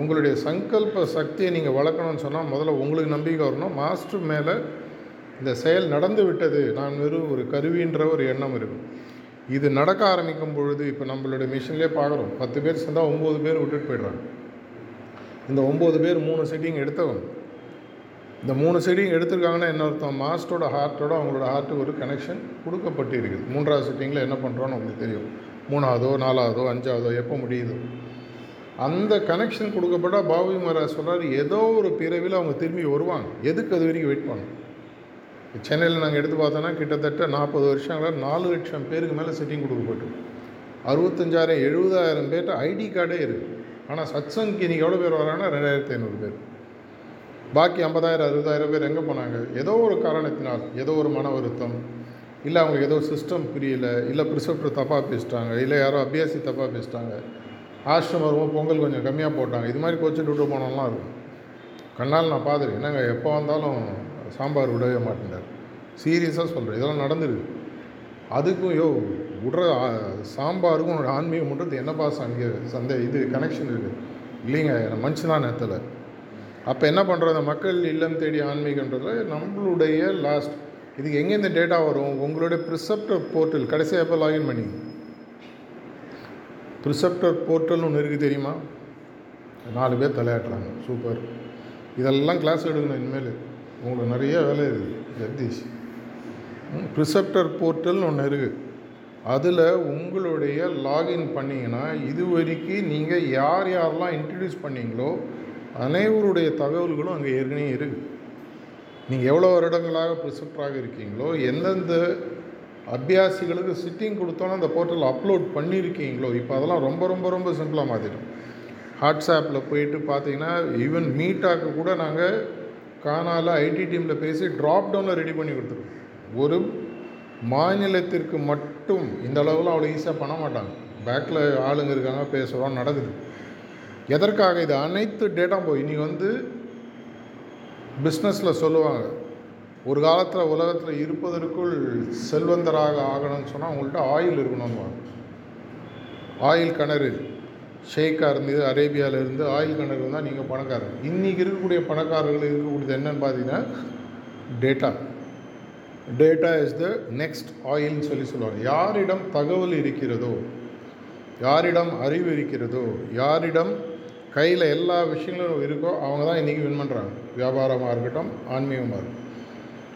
உங்களுடைய சங்கல்ப சக்தியை நீங்கள் வளர்க்கணும்னு சொன்னால் முதல்ல உங்களுக்கு நம்பிக்கை வரணும். மாஸ்டர் மேலே இந்த செயல் நடந்து விட்டது நான் வெறும் ஒரு கருவின்ற ஒரு எண்ணம் இருக்கும் இது நடக்க ஆரம்பிக்கும் பொழுது இப்போ நம்மளுடைய மிஷின்லேயே பார்க்குறோம் பத்து பேர் சேர்ந்தால் ஒம்பது பேர் விட்டுட்டு போயிடுறாங்க. இந்த ஒம்பது பேர் மூணு செட்டிங் எடுத்தவங்க. இந்த மூணு செட்டிங் எடுத்திருக்காங்கன்னா என்ன அர்த்தம்? மாஸ்டரோட ஹார்ட்டோட அவங்களோட ஹார்ட்டுக்கு ஒரு கனெக்ஷன் கொடுக்கப்பட்டு இருக்குது மூன்றாவது செட்டிங்கில் என்ன பண்ணுறோன்னு உங்களுக்கு தெரியும். மூணாவதோ நாலாவதோ அஞ்சாவதோ எப்போ முடியுதோ. அந்த கனெக்ஷன் கொடுக்கப்பட்டால் பாபி மகாராஜ் சொல்கிறார் ஏதோ ஒரு பிறவியில் அவங்க திரும்பி வருவாங்க. எதுக்கு அது வரைக்கும் வெயிட் பண்ணணும்? சென்னையில் நாங்கள் எடுத்து பார்த்தோன்னா கிட்டத்தட்ட நாற்பது வருஷங்களில் நாலு லட்சம் பேருக்கு மேலே செட்டிங் கொடுக்கப்பட்டு அறுபத்தஞ்சாயிரம் எழுபதாயிரம் பேர்கிட்ட ஐடி கார்டே இருக்குது ஆனால் சத்சங்க்கு இன்றைக்கி எவ்வளோ பேர் வராங்கன்னா ரெண்டாயிரத்தி ஐநூறு பேர். பாக்கி ஐம்பதாயிரம் அறுபதாயிரம் பேர் எங்கே போனாங்க? ஏதோ ஒரு காரணத்தினால் ஏதோ ஒரு மன வருத்தம் இல்லை அவங்களுக்கு ஏதோ சிஸ்டம் புரியல இல்லை ப்ரிசப்டர் தப்பாக பேசிட்டாங்க இல்லை யாரோ அபியாசி தப்பாக பேசிட்டாங்க. ஆஷ்டம் வரும்போது பொங்கல் கொஞ்சம் கம்மியாக போட்டாங்க. இது மாதிரி கோச்சிட்டு விட்டு போனோம்லாம் இருக்கும். கண்ணால் நான் பார்த்துருக்கேன். என்னங்க எப்போ வந்தாலும் சாம்பார் விடவே மாட்டேங்கிறார் சீரியஸாக சொல்கிறேன் இதெல்லாம் நடந்துருக்கு அதுக்கும் யோ விட்ற சாம்பாருக்கும் உன்னோட ஆன்மீகம் பண்ணுறது என்னப்பா சங்க சந்தை இது கனெக்ஷன் இருக்குது இல்லைங்க மனுஷன் நேரத்தில் அப்போ என்ன பண்ணுறது மக்கள் இல்லம் தேடி ஆன்மீகன்றதுல நம்மளுடைய லாஸ்ட் இதுக்கு எங்கே டேட்டா வரும்? உங்களுடைய ப்ரிசப்டர் போர்ட்டல் கடைசியாக எப்போ லாகின் பண்ணி? ப்ரிசப்டர் போர்ட்டல்னு ஒன்று இருக்குது தெரியுமா? நாலு பேர் தலையாட்டுறாங்க. சூப்பர் இதெல்லாம் கிளாஸ் எடுக்கணும் இனிமேல். உங்களுக்கு நிறைய வேலை இருக்குது ஜெகதீஷ். ப்ரிசப்டர் போர்ட்டல்னு ஒன்று இருக்குது அதில் உங்களுடைய லாகின் பண்ணிங்கன்னா இது வரைக்கும் நீங்கள் யார் யாரெல்லாம் இன்ட்ரடியூஸ் பண்ணீங்களோ அனைவருடைய தகவல்களும் அங்கே ஏற்கனவே இருக்குது நீங்கள் எவ்வளோ வருடங்களாக ப்ரிசப்டராக இருக்கீங்களோ எந்தெந்த அபியாசிகளுக்கு சிட்டிங் கொடுத்தோன்னா அந்த போர்ட்டல் அப்லோட் பண்ணியிருக்கீங்களோ இப்போ அதெல்லாம் ரொம்ப ரொம்ப ரொம்ப சிம்பிளாக மாற்றிட்டோம் வாட்ஸ்அப்பில் போயிட்டு பார்த்தீங்கன்னா ஈவன் மீட்டாக்கு கூட நாங்கள் கானால ஐடி டீமில் பேசி ட்ராப் டவுனில் ரெடி பண்ணி கொடுத்துருக்கோம் ஒரு மாநிலத்திற்கு மட்டும் இந்த அளவுலாம் அவ்வளோ ஈஸியாக பண்ண மாட்டாங்க. பேக்கில் ஆளுங்க இருக்காங்க பேசுகிறோம் நடக்குது. எதற்காக இது? அனைத்து டேட்டா போய் இன்றைக்கி வந்து பிஸ்னஸில் சொல்லுவாங்க. ஒரு காலத்தில் உலகத்தில் இருப்பதற்குள் செல்வந்தராக ஆகணும்னு சொன்னால் அவங்கள்ட்ட ஆயில் இருக்கணும் ஆயில் கிணறு. ஷேக்காக இருந்தது அரேபியாவில் இருந்து ஆயில் கிணறு இருந்தால் நீங்கள் பணக்காரர். இன்றைக்கி இருக்கக்கூடிய பணக்காரர்கள் இருக்கக்கூடியது என்னன்னு பார்த்தீங்கன்னா data data is the next ஆயில்னு சொல்லி சொல்லுவாங்க. யாரிடம் தகவல் இருக்கிறதோ யாரிடம் அறிவு இருக்கிறதோ யாரிடம் கையில் எல்லா விஷயங்களும் இருக்கோ அவங்க தான் இன்றைக்கி வின் பண்ணுறாங்க வியாபாரமாக இருக்கட்டும் ஆன்மீகமாக இருக்கட்டும்.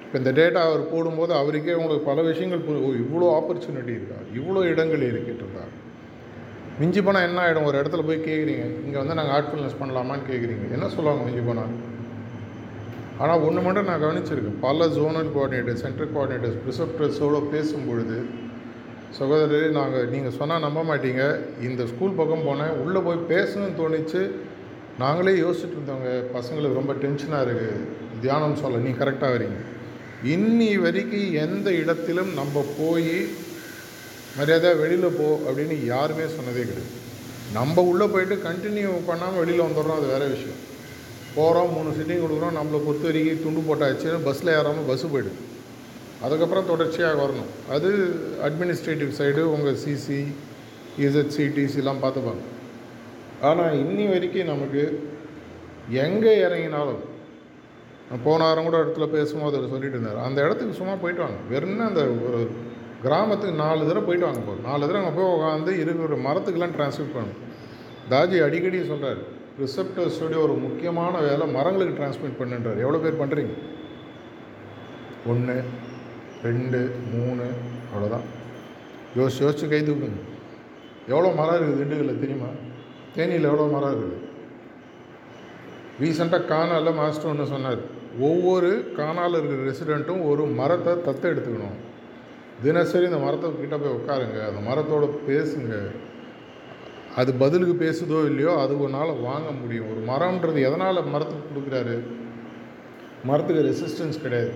இப்போ இந்த டேட்டா அவர் போடும்போது அவருக்கே உங்களுக்கு பல விஷயங்கள் புரி- ஓ இவ்வளோ ஆப்பர்ச்சுனிட்டி இருக்கா? இவ்வளோ இடங்கள் இருக்கின்றதா மிஞ்சி போனால் என்ன ஆகிடும் ஒரு இடத்துல போய் கேட்குறீங்க இங்கே வந்து நாங்கள் ஆர்ட்ஃபுல்னஸ் பண்ணலாமான்னு கேட்குறீங்க என்ன சொல்லுவாங்க மிஞ்சி போனால் ஆனால் ஒன்று மட்டும் நான் கவனிச்சிருக்கேன். பல ஜோனல் கோஆர்டினேட்டர் சென்ட்ரல் கோஆர்டினேட்டர்ஸ் ப்ரிசப்டர்ஸோடு பேசும் பொழுது சகோதரரே நாங்கள் நீங்கள் சொன்னால் நம்ப மாட்டீங்க. இந்த ஸ்கூல் பக்கம் போனேன். உள்ளே போய் பேசணும்னு தோணிச்சு நாங்களே யோசிச்சுட்டு இருந்தோங்க பசங்களுக்கு ரொம்ப டென்ஷனாக இருக்குது தியானம் சொல்ல நீ கரெக்டாக வரீங்க. இன்னி வரைக்கும் எந்த இடத்திலும் நம்ம போய் மரியாதையாக வெளியில் போ அப்படின்னு யாருமே சொன்னதே கிடையாது. நம்ம உள்ளே போயிட்டு கண்டினியூ பண்ணாமல் வெளியில் வந்துடுறோம் அது வேறு விஷயம். போகிறோம் மூணு சிட்டிங் கொடுக்குறோம் நம்மளை பொறுத்த வரைக்கும் துண்டு போட்டாச்சு பஸ்ஸில் ஏறாமல் பஸ்ஸு போய்டும் அதுக்கப்புறம் தொடர்ச்சியாக வரணும். அது அட்மினிஸ்ட்ரேட்டிவ் சைடு உங்கள் சிசி இசட்சி டிசிலாம் பார்த்துப்பாங்க ஆனால் இன்னி வரைக்கும் நமக்கு எங்கே இறங்கினாலும் போன வாரம் கூட இடத்துல பேசும்போது அவர் சொல்லிட்டு இருந்தார். அந்த இடத்துக்கு சும்மா போயிட்டு வாங்க. வெறும்னா அந்த ஒரு கிராமத்துக்கு நாலு தடவை போயிட்டு வாங்க போதும். நாலு தடவை அங்கே போய் உட்காந்து இருக்கிற மரத்துக்கெல்லாம் டிரான்ஸ்ஃபர் பண்ணணும். தாஜி அடிக்கடி சொல்கிறார் ரிசப்டர்ஸோடைய ஒரு முக்கியமான வேலை. மரங்களுக்கு டிரான்ஸ்மிட் பண்ணுன்றார். எவ்வளோ பேர் பண்ணுறீங்க ஒன்று ரெண்டு மூணு அவ்வளோதான் யோசிச்சு யோசிச்சு கை தூக்குங்க. எவ்வளோ மரம் இருக்குது திண்டுக்கல்ல தெரியுமா? தேனியில் எவ்வளோ மரம் இருக்குது? ரீசெண்டாக காணால மாஸ்டர் ஒன்று சொன்னார். ஒவ்வொரு காணால இருக்கிற ரெசிடெண்ட்டும் ஒரு மரத்தை தத்தை எடுத்துக்கணும் தினசரி இந்த மரத்தை கிட்டே போய் உட்காருங்க. அந்த மரத்தோட பேசுங்க. அது பதிலுக்கு பேசுதோ இல்லையோ அது உன்னால் வாங்க முடியும். ஒரு மரம்ன்றது எதனால் மரத்துக்கு கொடுக்குறாரு? மரத்துக்கு ரெசிஸ்டன்ஸ் கிடையாது.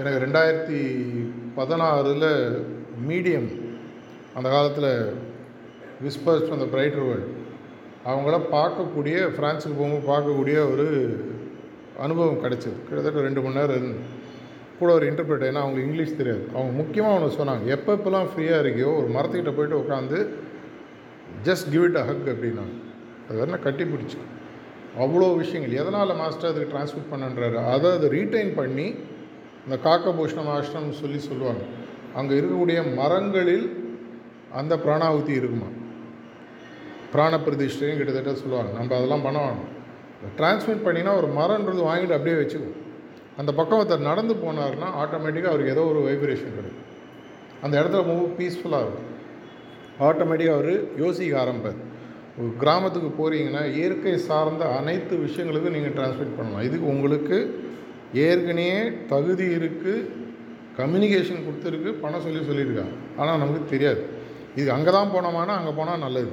எனக்கு ரெண்டாயிரத்தி பதினாறில் மீடியம் அந்த காலத்தில் விஸ்பர்ஸ் அந்த பிரைட்டர் வேர்ல்டு அவங்கள பார்க்கக்கூடிய ஃப்ரான்ஸுக்கு போகும்போது பார்க்கக்கூடிய ஒரு அனுபவம் கிடச்சிது. கிட்டத்தட்ட ரெண்டு மணி நேரம் இருந்து கூட ஒரு இன்டர்பிரேட் ஏன்னா அவங்களுக்கு இங்கிலீஷ் தெரியாது. அவங்க முக்கியமாக ஒன்று சொன்னாங்க எப்போ எப்போல்லாம் ஃப்ரீயாக இருக்கியோ ஒரு மரத்துக்கிட்ட போயிட்டு உட்காந்து just give it a hug அப்படின்னாங்க அது வேணால் கட்டி பிடிச்சி அவ்வளோ விஷயங்கள். எதனால் மாஸ்டர் அதுக்கு டிரான்ஸ்மிட் பண்ணன்றாரு? அதை அதை ரீட்டைன் பண்ணி இந்த காக்கபூஷணம் ஆஷ்டம்னு சொல்லி சொல்லுவாங்க. அங்கே இருக்கக்கூடிய மரங்களில் அந்த பிராணாவுத்தி இருக்குமா? பிராண பிரதிஷ்டையும் கிட்டத்தட்ட சொல்லுவாங்க. நம்ம அதெல்லாம் பண்ண வேணும். டிரான்ஸ்மிட் பண்ணினா ஒரு மரன்றது வாங்கிட்டு அப்படியே வச்சுக்கும் அந்த பக்கம் ஒருத்தர் நடந்து போனார்னா ஆட்டோமேட்டிக்காக அவருக்கு ஏதோ ஒரு வைப்ரேஷன் கிடைக்கும். அந்த இடத்துல ரொம்ப பீஸ்ஃபுல்லாக இருக்கும். ஆட்டோமேட்டிக்காக அவர் யோசிக்க ஆரம்பிப்பார். ஒரு கிராமத்துக்கு போகிறீங்கன்னா இயற்கை சார்ந்த அனைத்து விஷயங்களுக்கும் நீங்கள் டிரான்ஸ்மிட் பண்ணலாம். இதுக்கு உங்களுக்கு ஏற்கனவே தகுதி இருக்குது கம்யூனிகேஷன் கொடுத்துருக்கு பணம் சொல்லி சொல்லியிருக்காங்க. ஆனால் நமக்கு தெரியாது. இது அங்கே தான் போனோமானா அங்கே போனால் நல்லது.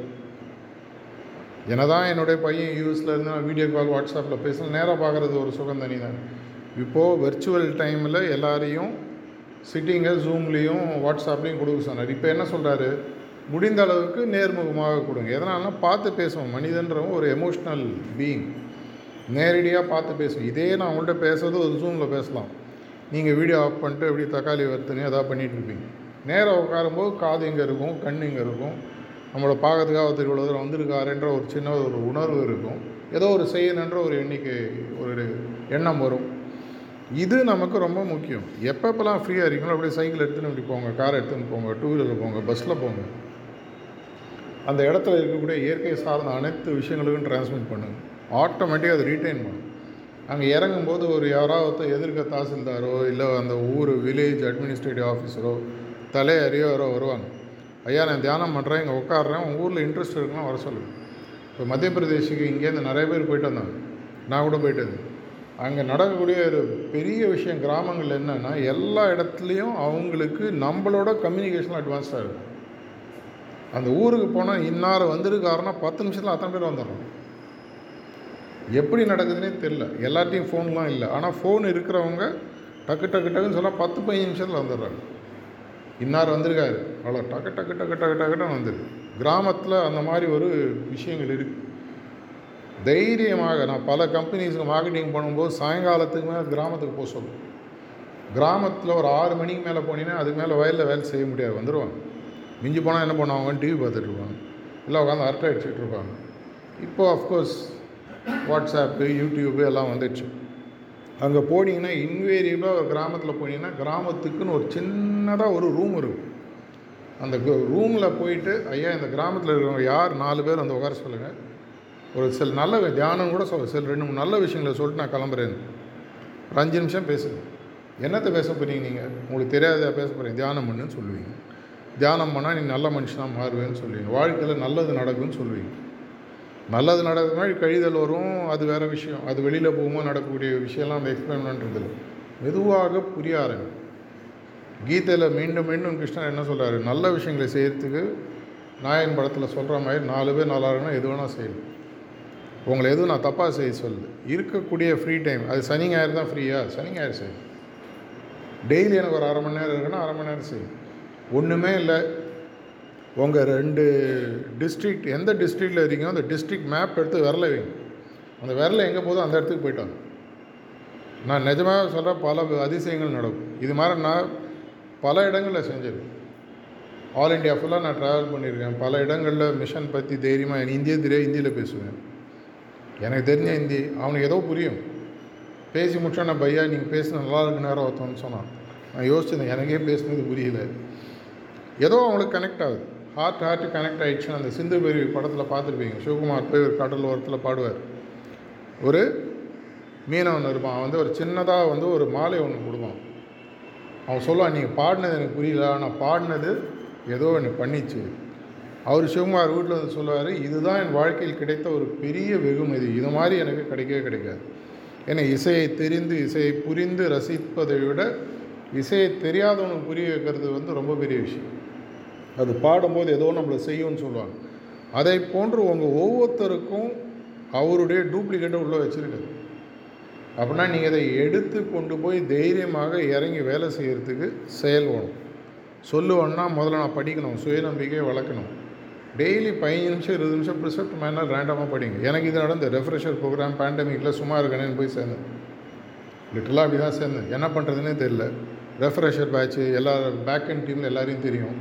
என்னதான் என்னுடைய பையன் யூஎஸில் இருந்து நான் வீடியோ கால் வாட்ஸ்அப்பில் பேசலாம் நேராக பார்க்குறது ஒரு சுகம் தனி தான். இப்போது வெர்ச்சுவல் டைமில் எல்லாரையும் சிட்டிங்கை ஜூம்லேயும் வாட்ஸ்அப்லேயும் கொடுக்க சொன்னார். இப்போ என்ன சொல்கிறாரு முடிந்த அளவுக்கு நேர்முகமாக கொடுங்க. எதனால்னா பார்த்து பேசுவோம். மனிதன்றவன் ஒரு எமோஷ்னல் பீயிங் நேரடியாக பார்த்து பேசுவோம். இதே நான் உங்கள்கிட்ட பேசுறது ஒரு ஜூமில் பேசலாம். நீங்கள் வீடியோ ஆஃப் பண்ணிட்டு எப்படி தக்காளி வறுத்துன்னு எதாவது பண்ணிகிட்டு இருப்பீங்க. நேராக உட்காரும்போது காது இங்கே இருக்கும்? கண் இங்கே இருக்கும்? நம்மளை பார்க்கறதுக்காக ஒருத்தர் இவ்வளோ தூரம் வந்திருக்காருன்ற ஒரு சின்ன ஒரு உணர்வு இருக்கும். ஏதோ ஒரு செய்யணுன்ற ஒரு எண்ணிக்கை ஒரு எண்ணம் வரும். இது நமக்கு ரொம்ப முக்கியம். எப்பப்பெல்லாம் ஃப்ரீயாக இருக்கீங்களோ அப்படியே சைக்கிள் எடுத்துன்னு இப்படி போங்க. கார் எடுத்துன்னு போங்க. டூ வீலரில் போங்க. பஸ்ஸில் போங்க. அந்த இடத்துல இருக்கக்கூடிய இயற்கை சார்ந்த அனைத்து விஷயங்களுக்கும் டிரான்ஸ்மிட் பண்ணுங்க. ஆட்டோமேட்டிக்காக அதை ரீட்டைன் பண்ணும் அங்கே இறங்கும்போது ஒரு யாராவது எதிர்க்க தாசில்தாரோ இல்லை அந்த ஊர் வில்லேஜ் அட்மினிஸ்ட்ரேட்டிவ் ஆஃபீஸரோ தலை யாரோ வருவாங்க. ஐயா நான் தியானம் பண்ணுறேன் இங்கே உட்காடுறேன் உங்கள் ஊரில் இன்ட்ரெஸ்ட் இருக்குன்னா வர சொல்லுங்கள் இப்போ மத்திய பிரதேஷுக்கு இங்கேருந்து நிறைய பேர் போயிட்டு வந்தாங்க. நான் கூட போயிட்டு வந்தேன். அங்கே நடக்கக்கூடிய ஒரு பெரிய விஷயம் கிராமங்கள் என்னென்னா எல்லா இடத்துலையும் அவங்களுக்கு நம்மளோட கம்யூனிகேஷன் அட்வான்ஸ்டாக இருக்கும். அந்த ஊருக்கு போனால் இன்னார் வந்திருக்காருன்னா பத்து நிமிஷத்தில் அத்தனை பேர் வந்துடுறோம். எப்படி நடக்குதுன்னே தெரில எல்லாத்தையும் ஃபோன்லாம் இல்லை. ஆனால் ஃபோன் இருக்கிறவங்க டக்கு டக்கு டக்குன்னு சொன்னால் பத்து பதினஞ்சு நிமிஷத்தில் வந்துடுறாங்க. இன்னார் வந்திருக்காரு. அவ்வளோ டக்கு டக்கு டக்கு டக்கு டக்குன்னு வந்துடுது கிராமத்தில் அந்த மாதிரி ஒரு விஷயங்கள் இருக்குது தைரியமாக நான் பல கம்பெனிஸுக்கு மார்க்கெட்டிங் பண்ணும்போது சாயங்காலத்துக்கு மேலே கிராமத்துக்கு போக சொல்லுவேன். கிராமத்தில் ஒரு ஆறு மணிக்கு மேலே போனீங்கன்னா அதுக்கு மேலே வயலில் வேலை செய்ய முடியாது. வந்துடுவாங்க மிஞ்சி போனால் என்ன பண்ணுவாங்க டிவி பார்த்துட்டு இருப்பாங்க இல்லை உட்காந்து அரட்டை அடிச்சுட்டு இருப்பாங்க இப்போது அஃப்கோர்ஸ் வாட்ஸ்அப்பு யூடியூப்பு எல்லாம் வந்துடுச்சு. அங்கே போனீங்கன்னா இன்வேரியபிளாக ஒரு கிராமத்தில் போனீங்கன்னா கிராமத்துக்குன்னு ஒரு சின்னதாக ஒரு ரூம் இருக்கும். அந்த ரூமில் போயிட்டு ஐயா இந்த கிராமத்தில் இருக்கிறவங்க யார்? நாலு பேர் வந்து உட்கார சொல்லுங்கள் ஒரு சில நல்ல தியானம் கூட சொல்ல சில ரெண்டு மூணு நல்ல விஷயங்களை சொல்லிட்டு நான் கிளம்புறேன். ஒரு அஞ்சு நிமிஷம் பேசுங்க. என்னத்தை பேச போகிறீங்க நீங்கள் உங்களுக்கு தெரியாத பேச போகிறீங்க தியானம் பண்ணுன்னு சொல்லுவீங்க. தியானம் பண்ணால் நீ நல்ல மனுஷனாக மாறுவேன்னு சொல்லுவீங்க. வாழ்க்கையில் நல்லது நடக்கும்னு சொல்லுவீங்க. நல்லது நடக்கிற மாதிரி கழிதல் வரும் அது வேறு விஷயம். அது வெளியில் போகும்போது நடக்கக்கூடிய விஷயம்லாம் அந்த எக்ஸ்பிளைன் பண்ணுறதில்ல மெதுவாக புரிய ஆரம்பி கீதையில் மீண்டும் மீண்டும் கிருஷ்ணர் என்ன சொல்கிறாரு நல்ல விஷயங்களை செய்கிறதுக்கு நாயன் படத்தில் சொல்கிற மாதிரி நாலு பேர் நல்லா இருக்கணும் எது வேணால் செய்யணும் உங்களை எதுவும் நான் தப்பாக செய்ய சொல்லுது இருக்கக்கூடிய ஃப்ரீ டைம் அது சனி ஞாயிறு தான் ஃப்ரீயா சனி ஞாயிறு செய்யும் டெய்லி எனக்கு ஒரு அரை மணி நேரம் இருக்குன்னா அரை மணி நேரம் செய்யும் ஒன்றுமே இல்லை. உங்கள் ரெண்டு டிஸ்ட்ரிக்ட் எந்த டிஸ்ட்ரிக்டில் இருக்கீங்களோ அந்த டிஸ்ட்ரிக்ட் மேப் எடுத்து விரல வைங்க. அந்த விரல எங்கே போதும் அந்த இடத்துக்கு போயிட்டு நான் நிஜமாக சொல்கிற பல அதிசயங்கள் நடக்கும். இது மாதிரி நான் பல இடங்களில் செஞ்சிருக்கேன் ஆல் இண்டியா ஃபுல்லாக நான் ட்ராவல் பண்ணியிருக்கேன். பல இடங்களில் மிஷன் பற்றி தைரியமாக எனக்கு இந்தியே தெரியாது ஹிந்தியில் பேசுவேன். எனக்கு தெரிஞ்ச ஹிந்தி அவனுக்கு ஏதோ புரியும். பேசி முடிச்சோன்னா பையா நீங்கள் பேசுன நல்லா இருக்கு நேரம் ஒருத்தவன்னு சொன்னான். நான் யோசிச்சேன் எனக்கே பேசுனது புரியல. ஏதோ அவங்களுக்கு கனெக்ட் ஆகுது. ஹார்ட் ஹார்ட் கனெக்ட் ஆகிடுச்சுன்னு அந்த சிந்து பேரி படத்தில் பார்த்துருப்பீங்க. சிவகுமார் போய் ஒரு கடல் ஓரத்தில் பாடுவார். ஒரு மீனவன் இருப்பான் அவன் வந்து ஒரு சின்னதாக வந்து ஒரு மாலை ஒன்று கொடுப்பான் அவன் சொல்லுவான் நீங்கள் பாடினது எனக்கு புரியல. ஆனால் பாடினது ஏதோ எனக்கு பண்ணிச்சு. அவர் சிவகுமார் வீட்டில் வந்து சொல்லுவார் இதுதான் என் வாழ்க்கையில் கிடைத்த ஒரு பெரிய வெகுமதி. இது மாதிரி எனக்கு கிடைக்கவே கிடைக்காது. ஏன்னா இசையை தெரிந்து இசையை புரிந்து ரசிப்பதை விட இசையை தெரியாதவனுக்கு புரிய வைக்கிறது வந்து ரொம்ப பெரிய விஷயம். அது பாடும்போது ஏதோ நம்மளை செய்யும்னு சொல்லுவாங்க. அதை போன்று உங்கள் ஒவ்வொருத்தருக்கும் அவருடைய டூப்ளிகேட்டை உள்ளே வச்சுருக்காரு அப்படின்னா நீங்கள் அதை எடுத்து கொண்டு போய் தைரியமாக இறங்கி வேலை செய்கிறதுக்கு செயல்படும் சொல்லுவோன்னா சொல்லுவேன்னா முதல்ல நான் படிக்கணும். சுயநம்பிக்கையை வளர்க்கணும். டெய்லி பதினஞ்சு நிமிஷம் இருபது நிமிஷம் ப்ரிசெப்ட் மேனாக ரேண்டமாக படிங்க. எனக்கு இது நடந்த ரெஃப்ரெஷர் ப்ரோக்ராம் பேண்டமிக்கில் சும்மா இருக்கணும்னு போய் சேர்ந்தேன். லிட்டலாக அப்படி தான் சேர்ந்தேன். என்ன பண்ணுறதுனே தெரில ரெஃப்ரெஷர் பேட்ச்சு எல்லா பேக் அண்ட் டீமில் எல்லாரையும் தெரியும்.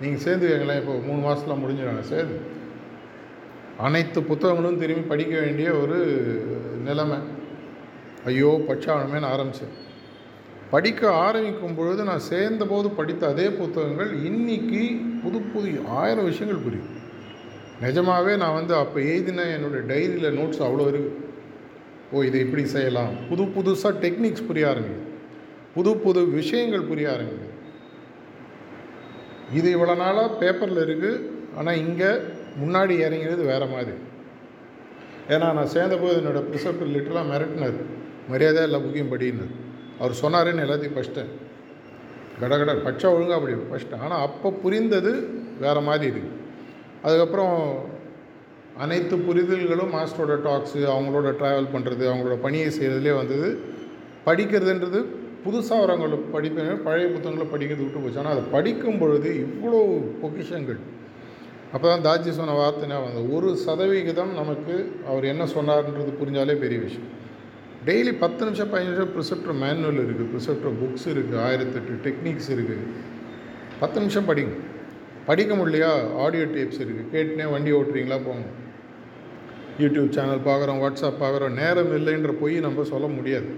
நீங்கள் சேர்ந்துக்கங்களேன் இப்போ மூணு மாதத்தில் முடிஞ்சிடாங்க சேர்ந்து. அனைத்து புத்தகங்களும் திரும்பி படிக்க வேண்டிய ஒரு நிலைமை. ஐயோ பட்சாவணமேனு ஆரம்பித்தேன் படிக்க ஆரம்பிக்கும் பொழுது நான் சேர்ந்தபோது படித்த அதே புத்தகங்கள் இன்றைக்கி புது புது ஆயிரம் விஷயங்கள் புரியும். நிஜமாகவே நான் வந்து அப்போ எழுதின என்னுடைய டைரியில் நோட்ஸ் அவ்வளோ இருக்குது ஓ இதை இப்படி செய்யலாம். புது புதுசாக டெக்னிக்ஸ் புரிய ஆரம்பிக்குது. புது புது விஷயங்கள் புரிய ஆரம்பிக்குது. இது இவ்வளோ நாளாக பேப்பரில் இருக்குது ஆனால் இங்கே முன்னாடி இறங்கிறது வேறு மாதிரி. ஏன்னா நான் சேர்ந்தபோது என்னோடய ப்ரிசப்டர் லிட்டராக மிரட்டினார் மரியாதை இல்லை புக்கிங் படின்னு. அவர் சொன்னாருன்னு எல்லாத்தையும் ஃபஸ்ட்டேன் கடகட பச்சை ஒழுங்காக அப்படி ஃபஸ்ட்டு ஆனால் அப்போ புரிந்தது வேறு மாதிரி இருக்குது அதுக்கப்புறம் அனைத்து புரிதல்களும் மாஸ்டரோட டாக்ஸு அவங்களோட ட்ராவல் பண்ணுறது அவங்களோட பணியை செய்கிறதுலே வந்தது. படிக்கிறதுன்றது புதுசாக வரவங்களை படிப்பேன் பழைய புத்தகங்களை படிக்கிறது விட்டு போச்சு. ஆனால் அதை படிக்கும் பொழுது இவ்வளோ பொக்கிஷங்கள். அப்போ தான் தாஜி சொன்ன வார்த்தைனா வந்து ஒரு சதவிகிதம் நமக்கு அவர் என்ன சொன்னார்ன்றது புரிஞ்சாலே பெரிய விஷயம். டெய்லி பத்து நிமிஷம் பதினஞ்சு நிமிஷம் ப்ரிசெப்டர் மேனுவல் இருக்குது ப்ரிசெப்டர் புக்ஸ் இருக்குது ஆயிரத்தெட்டு டெக்னிக்ஸ் இருக்குது பத்து நிமிஷம் படிங்க. படிக்க முடியலையா? ஆடியோ டேப்ஸ் இருக்குது கேட்டுனே வண்டி ஓட்டுறீங்களா? போங்க. யூடியூப் சேனல் பார்க்குறோம் வாட்ஸ்அப் பார்க்குறோம். நேரம் இல்லைன்ற பொய் நம்ம சொல்ல முடியாது.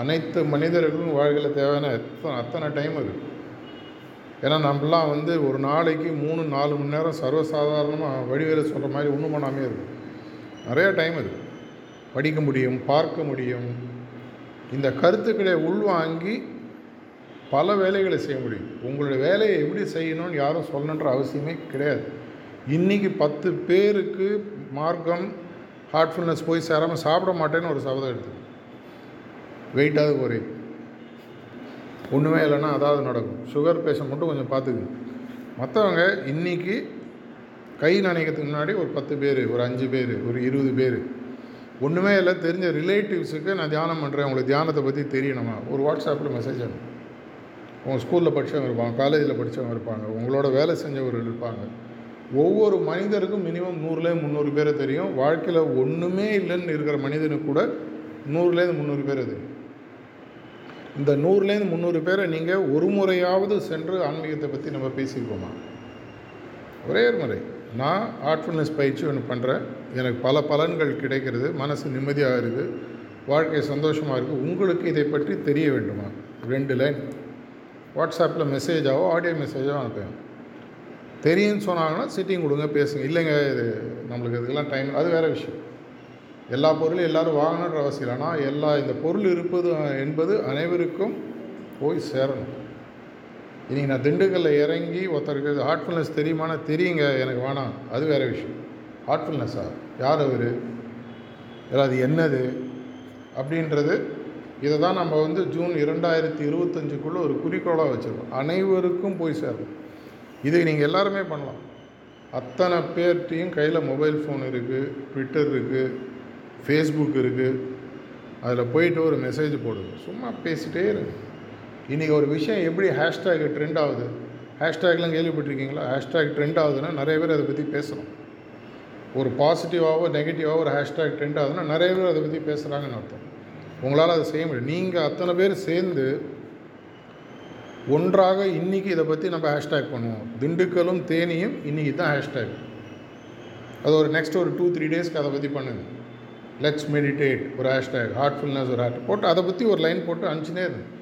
அனைத்து மனிதர்களுக்கும் வாழ்க்கையில் தேவையான எத்தனை அத்தனை டைம் இருக்குது ஏன்னா நம்மலாம் வந்து ஒரு நாளைக்கு மூணு நாலு மணி நேரம் சர்வசாதாரணமாக வடிவேல சொல்கிற மாதிரி ஒன்றும் பண்ணாமே இருக்கும் நிறையா டைம் இருக்குது படிக்க முடியும் பார்க்க முடியும். இந்த கருத்துக்களை உள்வாங்கி பல வேலைகளை செய்ய முடியும். உங்களுடைய வேலையை எப்படி செய்யணும்னு யாரும் சொல்லணுன்ற அவசியமே கிடையாது. இன்றைக்கி பத்து பேருக்கு மார்க்கம் ஹார்ட்ஃபுல்னஸ் போய் சேராமல் சாப்பிட மாட்டேன்னு ஒரு சபதம் எடுத்து வெயிட்டாவது குறை ஒன்றுமே இல்லைன்னா அதாவது நடக்கும். சுகர் பேஷண்ட் மட்டும் கொஞ்சம் பார்த்துக்கு. மற்றவங்க இன்றைக்கி கை நினைக்கிறதுக்கு முன்னாடி ஒரு பத்து பேர் ஒரு அஞ்சு பேர் ஒரு இருபது பேர். ஒன்றுமே இல்லை தெரிஞ்ச ரிலேட்டிவ்ஸுக்கு நான் தியானம் பண்ணுறேன் உங்களுக்கு தியானத்தை பற்றி தெரியணுமா ஒரு வாட்ஸ்அப்பில் மெசேஜ் அனுப்பும் உங்கள் ஸ்கூலில் படித்தவங்க இருப்பாங்க காலேஜில் படித்தவங்க இருப்பாங்க உங்களோட வேலை செஞ்சவர்கள் இருப்பாங்க. ஒவ்வொரு மனிதருக்கும் மினிமம் நூறுலேருந்து முந்நூறு பேரை தெரியும். வாழ்க்கையில் ஒன்றுமே இல்லைன்னு இருக்கிற மனிதனுக்கு கூட நூறுலேருந்து முந்நூறு பேர் தெரியும். இந்த நூறுலேருந்து முந்நூறு பேரை நீங்கள் ஒரு முறையாவது சென்று ஆன்மீகத்தை பற்றி நம்ம பேசியிருக்கோமா? ஒரே ஒரு முறை. நான் ஆர்ட்ஃபுல்னஸ் பயிற்சி ஒன்று பண்ணுறேன் எனக்கு பல பலன்கள் கிடைக்கிறது. மனசு நிம்மதியாக இருக்குது. வாழ்க்கை சந்தோஷமாக இருக்குது உங்களுக்கு இதை பற்றி தெரிய வேண்டுமா? ரெண்டு லைன். வாட்ஸ்அப்பில் மெசேஜாவோ ஆடியோ மெசேஜாவோ அனுப்புவேன் தெரியும்னு சொன்னாங்கன்னா சிட்டிங் கொடுங்க பேசுங்க. இல்லைங்க இது நம்மளுக்கு இதுக்கெல்லாம் டைம் அது வேறு விஷயம். எல்லா பொருளும் எல்லோரும் வாங்கணுன்ற அவசியம் இல்லை. ஆனால் எல்லா இந்த பொருள் இருப்பது என்பது அனைவருக்கும் போய் சேரணும். இன்றைக்கி நான் திண்டுக்கல்லில் இறங்கி ஒருத்தருக்கு ஹார்ட்ஃபுல்னஸ் தெரியுமானா தெரியுங்க எனக்கு வேணாம். அது வேறு விஷயம். ஹார்ட்ஃபுல்னஸ்ஸா யார் அவர்? அது என்னது? அப்படின்றது இதை தான் நம்ம வந்து ஜூன் இரண்டாயிரத்தி இருபத்தஞ்சுக்குள்ளே ஒரு குறிக்கோளாக வச்சுருக்கோம். அனைவருக்கும் போய் சேரணும். இது நீங்கள் எல்லாருமே பண்ணலாம். அத்தனை பேர்ட்டையும் கையில் மொபைல் ஃபோன் இருக்குது ட்விட்டர் இருக்குது ஃபேஸ்புக் இருக்குது அதில் போயிட்டு ஒரு மெசேஜ் போடுங்க. சும்மா பேசிகிட்டே இருங்க. இன்றைக்கி ஒரு விஷயம் எப்படி ஹேஷ்டேக் ட்ரெண்ட் ஆகுது? ஹேஷ்டேக்லாம் கேள்விப்பட்டிருக்கீங்களா? ஹேஷ்டேக் ட்ரெண்ட் ஆகுதுன்னா நிறைய பேர் அதை பற்றி பேசுகிறோம் ஒரு பாசிட்டிவாகவோ நெகட்டிவாகவோ ஒரு ஹேஷ்டேக் ட்ரெண்ட் ஆகுதுன்னா நிறைய பேர் அதை பற்றி பேசுகிறாங்கன்னு அர்த்தம். உங்களால் அதை செய்ய முடியும். நீங்கள் அத்தனை பேர் சேர்ந்து ஒன்றாக இன்றைக்கி இதை பற்றி நம்ம ஹேஷ்டேக் பண்ணுவோம். திண்டுக்கலும் தேனியும் இன்றைக்கி தான் ஹேஷ்டேக் அது ஒரு நெக்ஸ்ட் ஒரு டூ த்ரீ டேஸ்க்கு அதை பற்றி பண்ணுங்க. லெட்ஸ் மெடிடேட் ஒரு ஹேஷ்டேக் ஹார்ட்ஃபுல்னஸ் ஒரு ஹேட் போட்டு அதை பற்றி ஒரு லைன் போட்டு அனுப்பிச்சுனே இருந்தேன்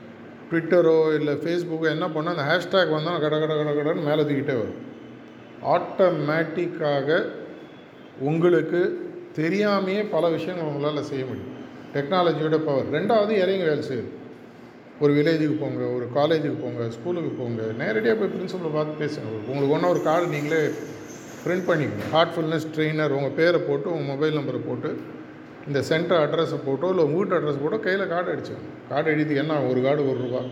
ட்விட்டரோ இல்லை ஃபேஸ்புக்கோ என்ன பண்ணால் அந்த ஹேஷ்டேக் வந்தால் கட கட கட கடன்னு மேலே தூக்கிட்டே வரும். ஆட்டோமேட்டிக்காக உங்களுக்கு தெரியாமையே பல விஷயங்கள் உங்களால் செய்ய முடியும். டெக்னாலஜியோட பவர் ரெண்டாவது இறங்கி வேலை செய்யுது. ஒரு வில்லேஜுக்கு போங்க ஒரு காலேஜுக்கு போங்க ஸ்கூலுக்கு போங்க. நேரடியாக போய் பிரின்சிபலை பார்த்து பேசுங்க. உங்களுக்கு ஒன்றும் ஒரு கார்டு நீங்களே பிரிண்ட் பண்ணிக்கணும் ஹார்ட்ஃபுல்னஸ் ட்ரெயினர் உங்கள் பேரை போட்டு உங்கள் மொபைல் நம்பரை போட்டு இந்த சென்டர் அட்ரஸை போட்டோ இல்லை உங்கள் வீட்டு அட்ரஸ் போட்டோ கையில் கார்டு அடிச்சோம் கார்டு எழுதி என்ன ஒரு கார்டு ஒரு ரூபா.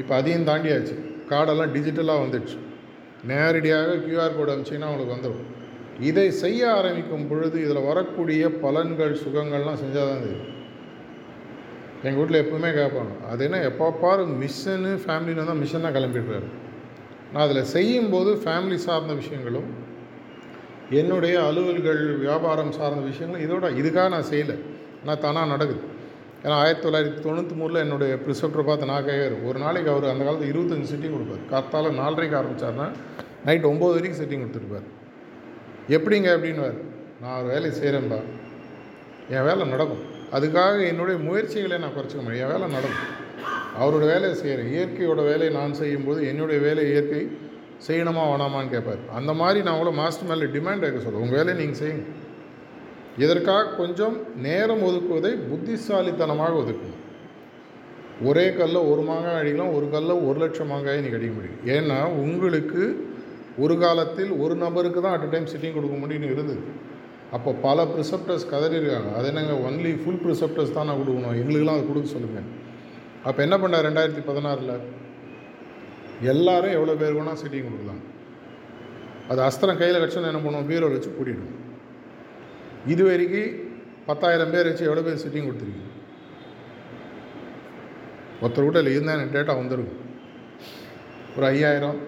இப்போ அதையும் தாண்டியாச்சு. கார்டெல்லாம் டிஜிட்டலாக வந்துடுச்சு. நேரடியாக கியூஆர் கோடு அனுப்பிச்சிங்கன்னா அவங்களுக்கு வந்துடும். இதை செய்ய ஆரம்பிக்கும் பொழுது இதில் வரக்கூடிய பலன்கள் சுகங்கள்லாம் செஞ்சால் தான் தெரியும். எங்கள் வீட்டில் எப்பவுமே கேட்பாங்க அது என்ன எப்போ பாரு மிஷனு ஃபேமிலின்னு தான் மிஷன் தான் கிளம்பிடுறாரு. நான் அதில் செய்யும்போது ஃபேமிலி சார்ந்த விஷயங்களும் என்னுடைய அலுவல்கள் வியாபாரம் சார்ந்த விஷயங்களும் இதோட இதுக்காக நான் செய்யலை. ஆனால் தானாக நடக்குது. ஏன்னா ஆயிரத்தி தொள்ளாயிரத்தி தொண்ணூற்றி மூணில் என்னுடைய ப்ரிசெப்டரை பார்த்து நான் ஒரு நாளைக்கு அவர் அந்த காலத்தில் இருபத்தஞ்சி சிட்டிங் கொடுப்பார். காத்தால நாலரைக்கு ஆரம்பித்தார்னா நைட் ஒம்பது வரைக்கும் சிட்டிங் கொடுத்துருப்பார். எப்படிங்க அப்படின்னுவார். நான் ஒரு வேலையை செய்கிறேன்பா என் வேலை நடக்கும். அதுக்காக என்னுடைய முயற்சிகளை நான் குறைச்சிக்க முடியும். என் வேலை நடக்கும். அவரோட வேலையை செய்கிறேன் இயற்கையோட வேலையை நான் செய்யும்போது என்னுடைய வேலை இயற்கை செய்யணுமா வேணாமான்னு கேட்பார் அந்த மாதிரி நான் அவ்வளோ மாஸ்டர் மேலே டிமாண்ட் வைக்க சொல்லுவேன் உங்கள் வேலையை நீங்கள் செய்யுங்க. இதற்காக கொஞ்சம் நேரம் ஒதுக்குவதை புத்திசாலித்தனமாக ஒதுக்கணும் ஒரே கல்ல ஒரு மாங்காய் அடிக்கலாம் ஒரு கல்ல ஒரு லட்சம் மாங்காயை நீ அடிக்க முடியும். ஏன்னா உங்களுக்கு ஒரு காலத்தில் ஒரு நபருக்கு தான் அட் அ டைம் சிட்டிங் கொடுக்க முடியும்னு இருந்தது. அப்போ பல ப்ரிசப்டர்ஸ் கதறியிருக்காங்க. அது என்னங்க ஒன்லி ஃபுல் ப்ரிசப்டர்ஸ் தான் நான் கொடுக்கணும்? எங்களுக்கெல்லாம் அது கொடுக்க சொல்லுங்கள் அப்போ என்ன பண்ணார்? ரெண்டாயிரத்தி பதினாறில் எல்லாரும் எவ்வளோ பேர் வேணால் சிட்டிங் கொடுக்கலாம். அது அஸ்திரம் கையில் கட்சணும் என்ன பண்ணுவோம்? பீரோவில் வச்சு கூட்டிடுவோம் இது வரைக்கும் பத்தாயிரம் பேர் வச்சு எவ்வளோ பேர் சிட்டிங் கொடுத்துருக்கீங்க? ஒருத்தர் கூட இல்லை இருந்தால் எனக்கு டேட்டா வந்துடும் ஒரு ஐயாயிரம்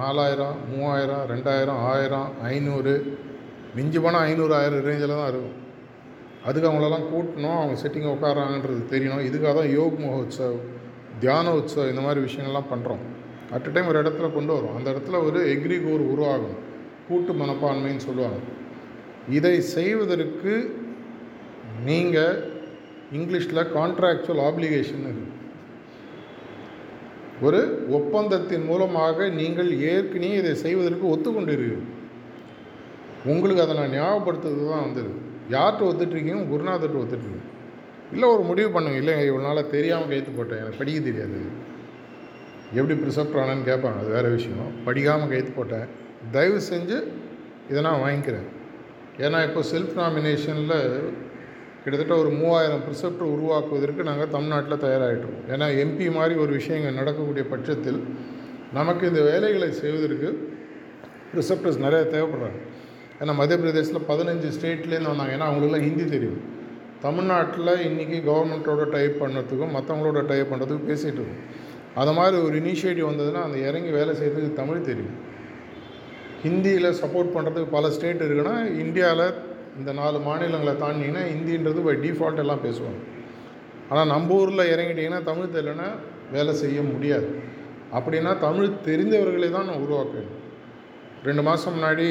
நாலாயிரம் மூவாயிரம் ரெண்டாயிரம் ஆயிரம் ஐநூறு. மிஞ்சி போனால் ஐநூறு ஆயிரம் ரேஞ்சில் தான் இருக்கும். அதுக்கு அவங்களெல்லாம் கூட்டணும் அவங்க செட்டிங் உட்காராங்கன்றது தெரியணும். இதுக்காக தான் யோக் மகோத்சவ் தியான உற்சவ் இந்த மாதிரி விஷயங்கள்லாம் பண்ணுறோம் அட் டைம் ஒரு இடத்துல கொண்டு வரும் அந்த இடத்துல ஒரு எக்ரிகோர் உருவாகும். கூட்டு மனப்பான்மைன்னு சொல்லுவாங்க. இதை செய்வதற்கு நீங்கள் இங்கிலீஷில் கான்ட்ராக்சுவல் ஆப்ளிகேஷன் இருக்கு. ஒரு ஒப்பந்தத்தின் மூலமாக நீங்கள் ஏற்கனவே இதை செய்வதற்கு ஒத்துக்கொண்டிருக்கீர்கள் உங்களுக்கு அதை நான் ஞாபகப்படுத்துறது தான் வந்தது. யார்கிட்ட ஒத்துட்ருக்கீங்க குருநாதர்கிட்ட ஒத்துட்ருக்கீங்க இல்லை ஒரு முடிவு பண்ணுங்க. இல்லை இவ்வளோ நாளாக தெரியாமல் கைத்து போட்டேன். எனக்கு படிக்க தெரியாது. எப்படி ப்ரிசப்ட் பண்ணான்னு கேட்பாங்க. அது வேறு விஷயம். படிக்காமல் கைத்து போட்டேன். தயவு செஞ்சு இதை நான் வாங்கிக்கிறேன். ஏன்னா இப்போ செல்ஃப் நாமினேஷனில் கிட்டத்தட்ட ஒரு மூவாயிரம் ப்ரிசெப்டர் உருவாக்குவதற்கு நாங்கள் தமிழ்நாட்டில் தயாராகிட்டோம் ஏன்னா எம்பி மாதிரி ஒரு விஷயங்கள் நடக்கக்கூடிய பட்சத்தில் நமக்கு இந்த வேலைகளை செய்வதற்கு ப்ரிசெப்டர்ஸ் நிறைய தேவைப்படுறாங்க. ஏன்னா மத்திய பிரதேசத்தில் பதினஞ்சு ஸ்டேட்லேருந்து வந்தாங்க. ஏன்னா அவங்களுக்குலாம் ஹிந்தி தெரியும். தமிழ்நாட்டில் இன்றைக்கி கவர்மெண்ட்டோட டைப் பண்ணுறதுக்கும் மற்றவங்களோட டைப் பண்ணுறதுக்கும் பேசிகிட்டு இருக்கோம். அது மாதிரி ஒரு இனிஷியேட்டிவ் வந்ததுன்னா அந்த இறங்கி வேலை செய்கிறதுக்கு தமிழ் தெரியும். ஹிந்தியில் சப்போர்ட் பண்ணுறதுக்கு பல ஸ்டேட் இருக்குன்னா இந்தியாவில் இந்த நாலு மாநிலங்களை தாண்டிங்கன்னா ஹிந்தின்றது பை டிஃபால்ட் எல்லாம் பேசுவாங்க. ஆனால் நம்ம ஊரில் இறங்கிட்டிங்கன்னா தமிழ் தெரியலன்னா வேலை செய்ய முடியாது. அப்படின்னா தமிழ் தெரிந்தவர்களை தான் நான் உருவாக்கணும் ரெண்டு மாதம் முன்னாடி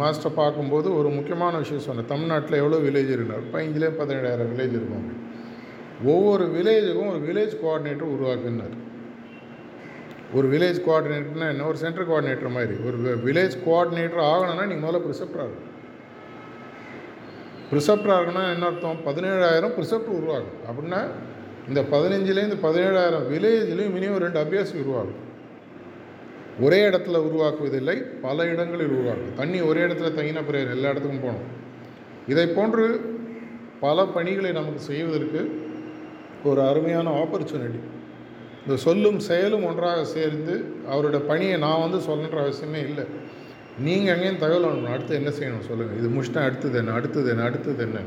மாஸ்டர் பார்க்கும்போது ஒரு முக்கியமான விஷயம் சொன்னேன். தமிழ்நாட்டில் எவ்வளோ வில்லேஜ் இருந்தார் பதினஞ்சுலேயே பதினேழாயிரம் வில்லேஜ் இருக்கும். ஒவ்வொரு வில்லேஜுக்கும் ஒரு வில்லேஜ் கோஆர்டினேட்டர் உருவாக்குனார். ஒரு வில்லேஜ் கோஆர்டினேட்டர்னா என்ன? ஒரு சென்டர் கோஆர்டினேட்டர் மாதிரி. ஒரு வில்லேஜ் கோஆர்டினேட்டர் ஆகணும்னா நீங்கள் முதல்ல ப்ரிசெப்டராக ஆகும் ப்ரிசெப்டராக ஆகணும்னா என்ன அர்த்தம்? பதினேழாயிரம் ப்ரிசெப்ட் உருவாகும். அப்படின்னா இந்த பதினஞ்சுலேருந்து பதினேழாயிரம் வில்லேஜ்லேயும் மினிமம் ரெண்டு அபியாசி உருவாகும். ஒரே இடத்துல உருவாக்குவதில்லை பல இடங்களில் உருவாக்கும் தண்ணி ஒரே இடத்துல தங்கின பிறகு எல்லா இடத்துக்கும் போகணும். இதை போன்று பல பணிகளை நமக்கு செய்வதற்கு ஒரு அருமையான ஆப்பர்ச்சுனிட்டி இந்த சொல்லும் செயலும் ஒன்றாக சேர்ந்து அவரோட பணியை நான் வந்து சொல்லணுன்ற அவசியமே இல்லை. நீங்கள் எங்கேயும் தகவல் அனுப்பணும். அடுத்து என்ன செய்யணும் சொல்லுங்கள் இது முடிச்சிட்டா அடுத்தது என்ன? அடுத்தது என்ன? அடுத்தது என்ன?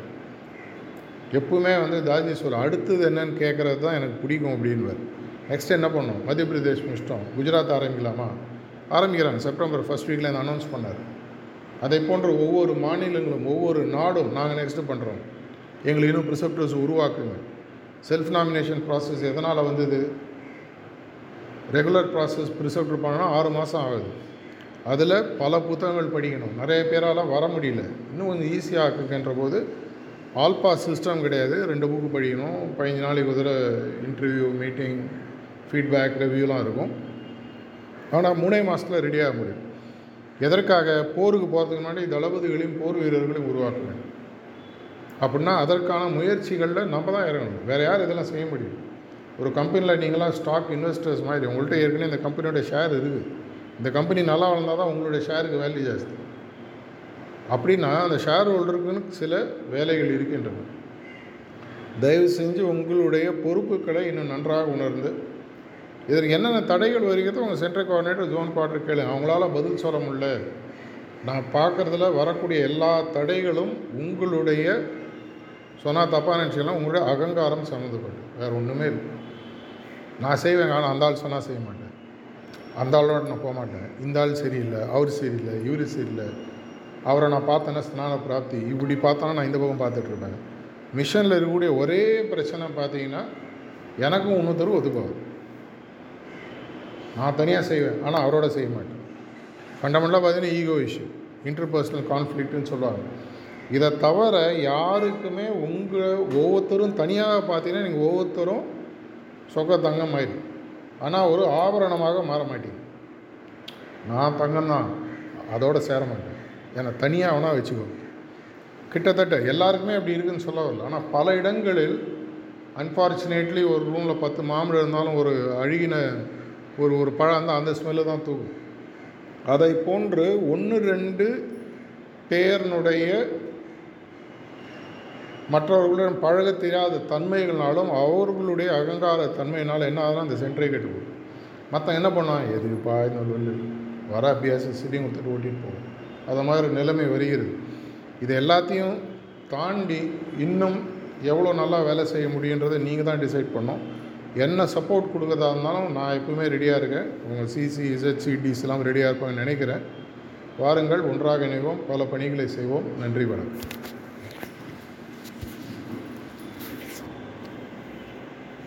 எப்பவுமே வந்து தாஜி சொல்ல அடுத்தது என்னன்னு கேட்குறது தான் எனக்கு பிடிக்கும் அப்படின்வார் நெக்ஸ்ட் என்ன பண்ணோம் மத்திய பிரதேஷ் முடிச்சிட்டோம் குஜராத் ஆரம்பிக்கலாமா? ஆரம்பிக்கிறாங்க. செப்டம்பர் ஃபஸ்ட் வீக்கில் இந்த அனௌன்ஸ் பண்ணார். அதை போன்ற ஒவ்வொரு மாநிலங்களும் ஒவ்வொரு நாடும் நாங்கள் நெக்ஸ்ட்டு பண்ணுறோம் எங்களுக்கு இன்னும் ப்ரிசப்டர்ஸ் உருவாக்குங்க. செல்ஃப் நாமினேஷன் ப்ராசஸ் எதனால் வந்தது? ரெகுலர் ப்ராசஸ் ப்ரிசெப்டர் இருப்பாங்கன்னா ஆறு மாதம் ஆகுது. அதில் பல புத்தகங்கள் படிக்கணும். நிறைய பேரால் வர முடியல. இன்னும் கொஞ்சம் ஈஸியாக ஆக்குங்கன்ற போது ஆல்பா சிஸ்டம் கிடையாது. ரெண்டு புக்கு படிக்கணும். பதினஞ்சு நாளைக்கு ஒரு இன்டர்வியூ மீட்டிங் ஃபீட்பேக் ரிவ்யூலாம் இருக்கும். ஆனால் மூணே மாதத்தில் ரெடியாக முடியும். எதற்காக? போருக்கு போகிறதுக்கு முன்னாடி தளபதிகளையும் போர் வீரர்களையும் உருவாக்குவேன் அப்படின்னா அதற்கான முயற்சிகளில் நம்ம தான் இறங்கணும். வேறு யார் இதெல்லாம் செய்ய முடியும். ஒரு கம்பெனியில் நீங்களாம் ஸ்டாக் இன்வெஸ்டர்ஸ் மாதிரி உங்கள்கிட்ட ஏற்கனவே இந்த கம்பெனியோட ஷேர் இருக்குது. இந்த கம்பெனி நல்லா வளர்ந்தால் தான் உங்களுடைய ஷேருக்கு வேல்யூ ஜாஸ்தி. அப்படின்னா அந்த ஷேர் ஹோல்டருக்குன்னு சில வேலைகள் இருக்கின்றன. தயவு செஞ்சு உங்களுடைய பொறுப்புகளை இன்னும் நன்றாக உணர்ந்து இதற்கு என்னென்ன தடைகள் வருகிறதோ உங்கள் சென்ட்ரல் கோஆர்டினேட்டர் ஜோன் குவார்டர் கேளு. அவங்களால பதில் சொல்ல முடியல. நான் பார்க்குறதுல வரக்கூடிய எல்லா தடைகளும் உங்களுடைய சொன்னால் தப்பாக நினச்சிக்கலாம் உங்களுடைய அகங்காரம் சம்மந்தப்பட்டு வேறு ஒன்றுமே இல்லை. நான் செய்வேன் ஆனால் அந்த ஆள் சொன்னால் செய்ய மாட்டேன். அந்த ஆளோட நான் போக மாட்டேன். இந்த ஆள் சரியில்லை அவர் சரியில்லை இவர் சரியில்லை. அவரை நான் பார்த்தேன்னா ஸ்நான பிராப்தி இப்படி பார்த்தோன்னா நான் இந்த பக்கம் பார்த்துட்ருப்பேன். மிஷனில் இருக்கக்கூடிய ஒரே பிரச்சனை பார்த்தீங்கன்னா எனக்கும் இன்னொருத்தரும் ஒத்துக்குவார் நான் தனியாக செய்வேன் ஆனால் அவரோட செய்ய மாட்டேன். ஃபண்டமெண்டலாக பார்த்தீங்கன்னா ஈகோ இஷ்யூ இன்டர்பர்சனல் கான்ஃப்ளிக்ட்னு சொல்லுவாங்க. இதை தவிர யாருக்குமே உங்கள் ஒவ்வொருத்தரும் தனியாக பார்த்தீங்கன்னா நீங்கள் ஒவ்வொருத்தரும் சொக்க தங்கம் மாதிரி ஆனால் ஒரு ஆபரணமாக மாற மாட்டீங்க நான் தங்கம் தான் அதோட சேர மாட்டேன் என்னை தனியாக வேணால் வச்சுக்கோ. கிட்டத்தட்ட எல்லாருக்குமே அப்படி இருக்குன்னு சொல்ல வரல. ஆனால் பல இடங்களில் அன்ஃபார்ச்சுனேட்லி ஒரு ரூமில் பத்து மாம்பழம் இருந்தாலும் ஒரு அழுகின ஒரு ஒரு பழம் இருந்தால் அந்த ஸ்மெல்லு தான் தூக்கும். அதை போன்று ஒன்று ரெண்டு பேர்னுடைய மற்றவர்களுடன் பழக தெரியாத தன்மைகள்னாலும் அவர்களுடைய அகங்கார தன்மையினால் என்ன ஆகுதுன்னா அந்த சென்டரை கெட்டு போகும் மற்ற என்ன பண்ணான் எதுக்குப்பா இந்த வர அபியாசம் சிட்டிங் கொடுத்துட்டு ஓட்டிகிட்டு போகும். அது மாதிரி நிலைமை வருகிறது. இது எல்லாத்தையும் தாண்டி இன்னும் எவ்வளோ நல்லா வேலை செய்ய முடியுன்றதை நீங்கள் தான் டிசைட் பண்ணோம் என்ன சப்போர்ட் கொடுக்கறதா இருந்தாலும் நான் எப்பவுமே ரெடியாக இருக்கேன். உங்கள் சிசி இசட்சி சிடிஸ்லாம் ரெடியாக இருப்பாங்கன்னு நினைக்கிறேன். வாருங்கள் ஒன்றாக இணைவோம். பல பணிகளை செய்வோம். நன்றி வணக்கம்.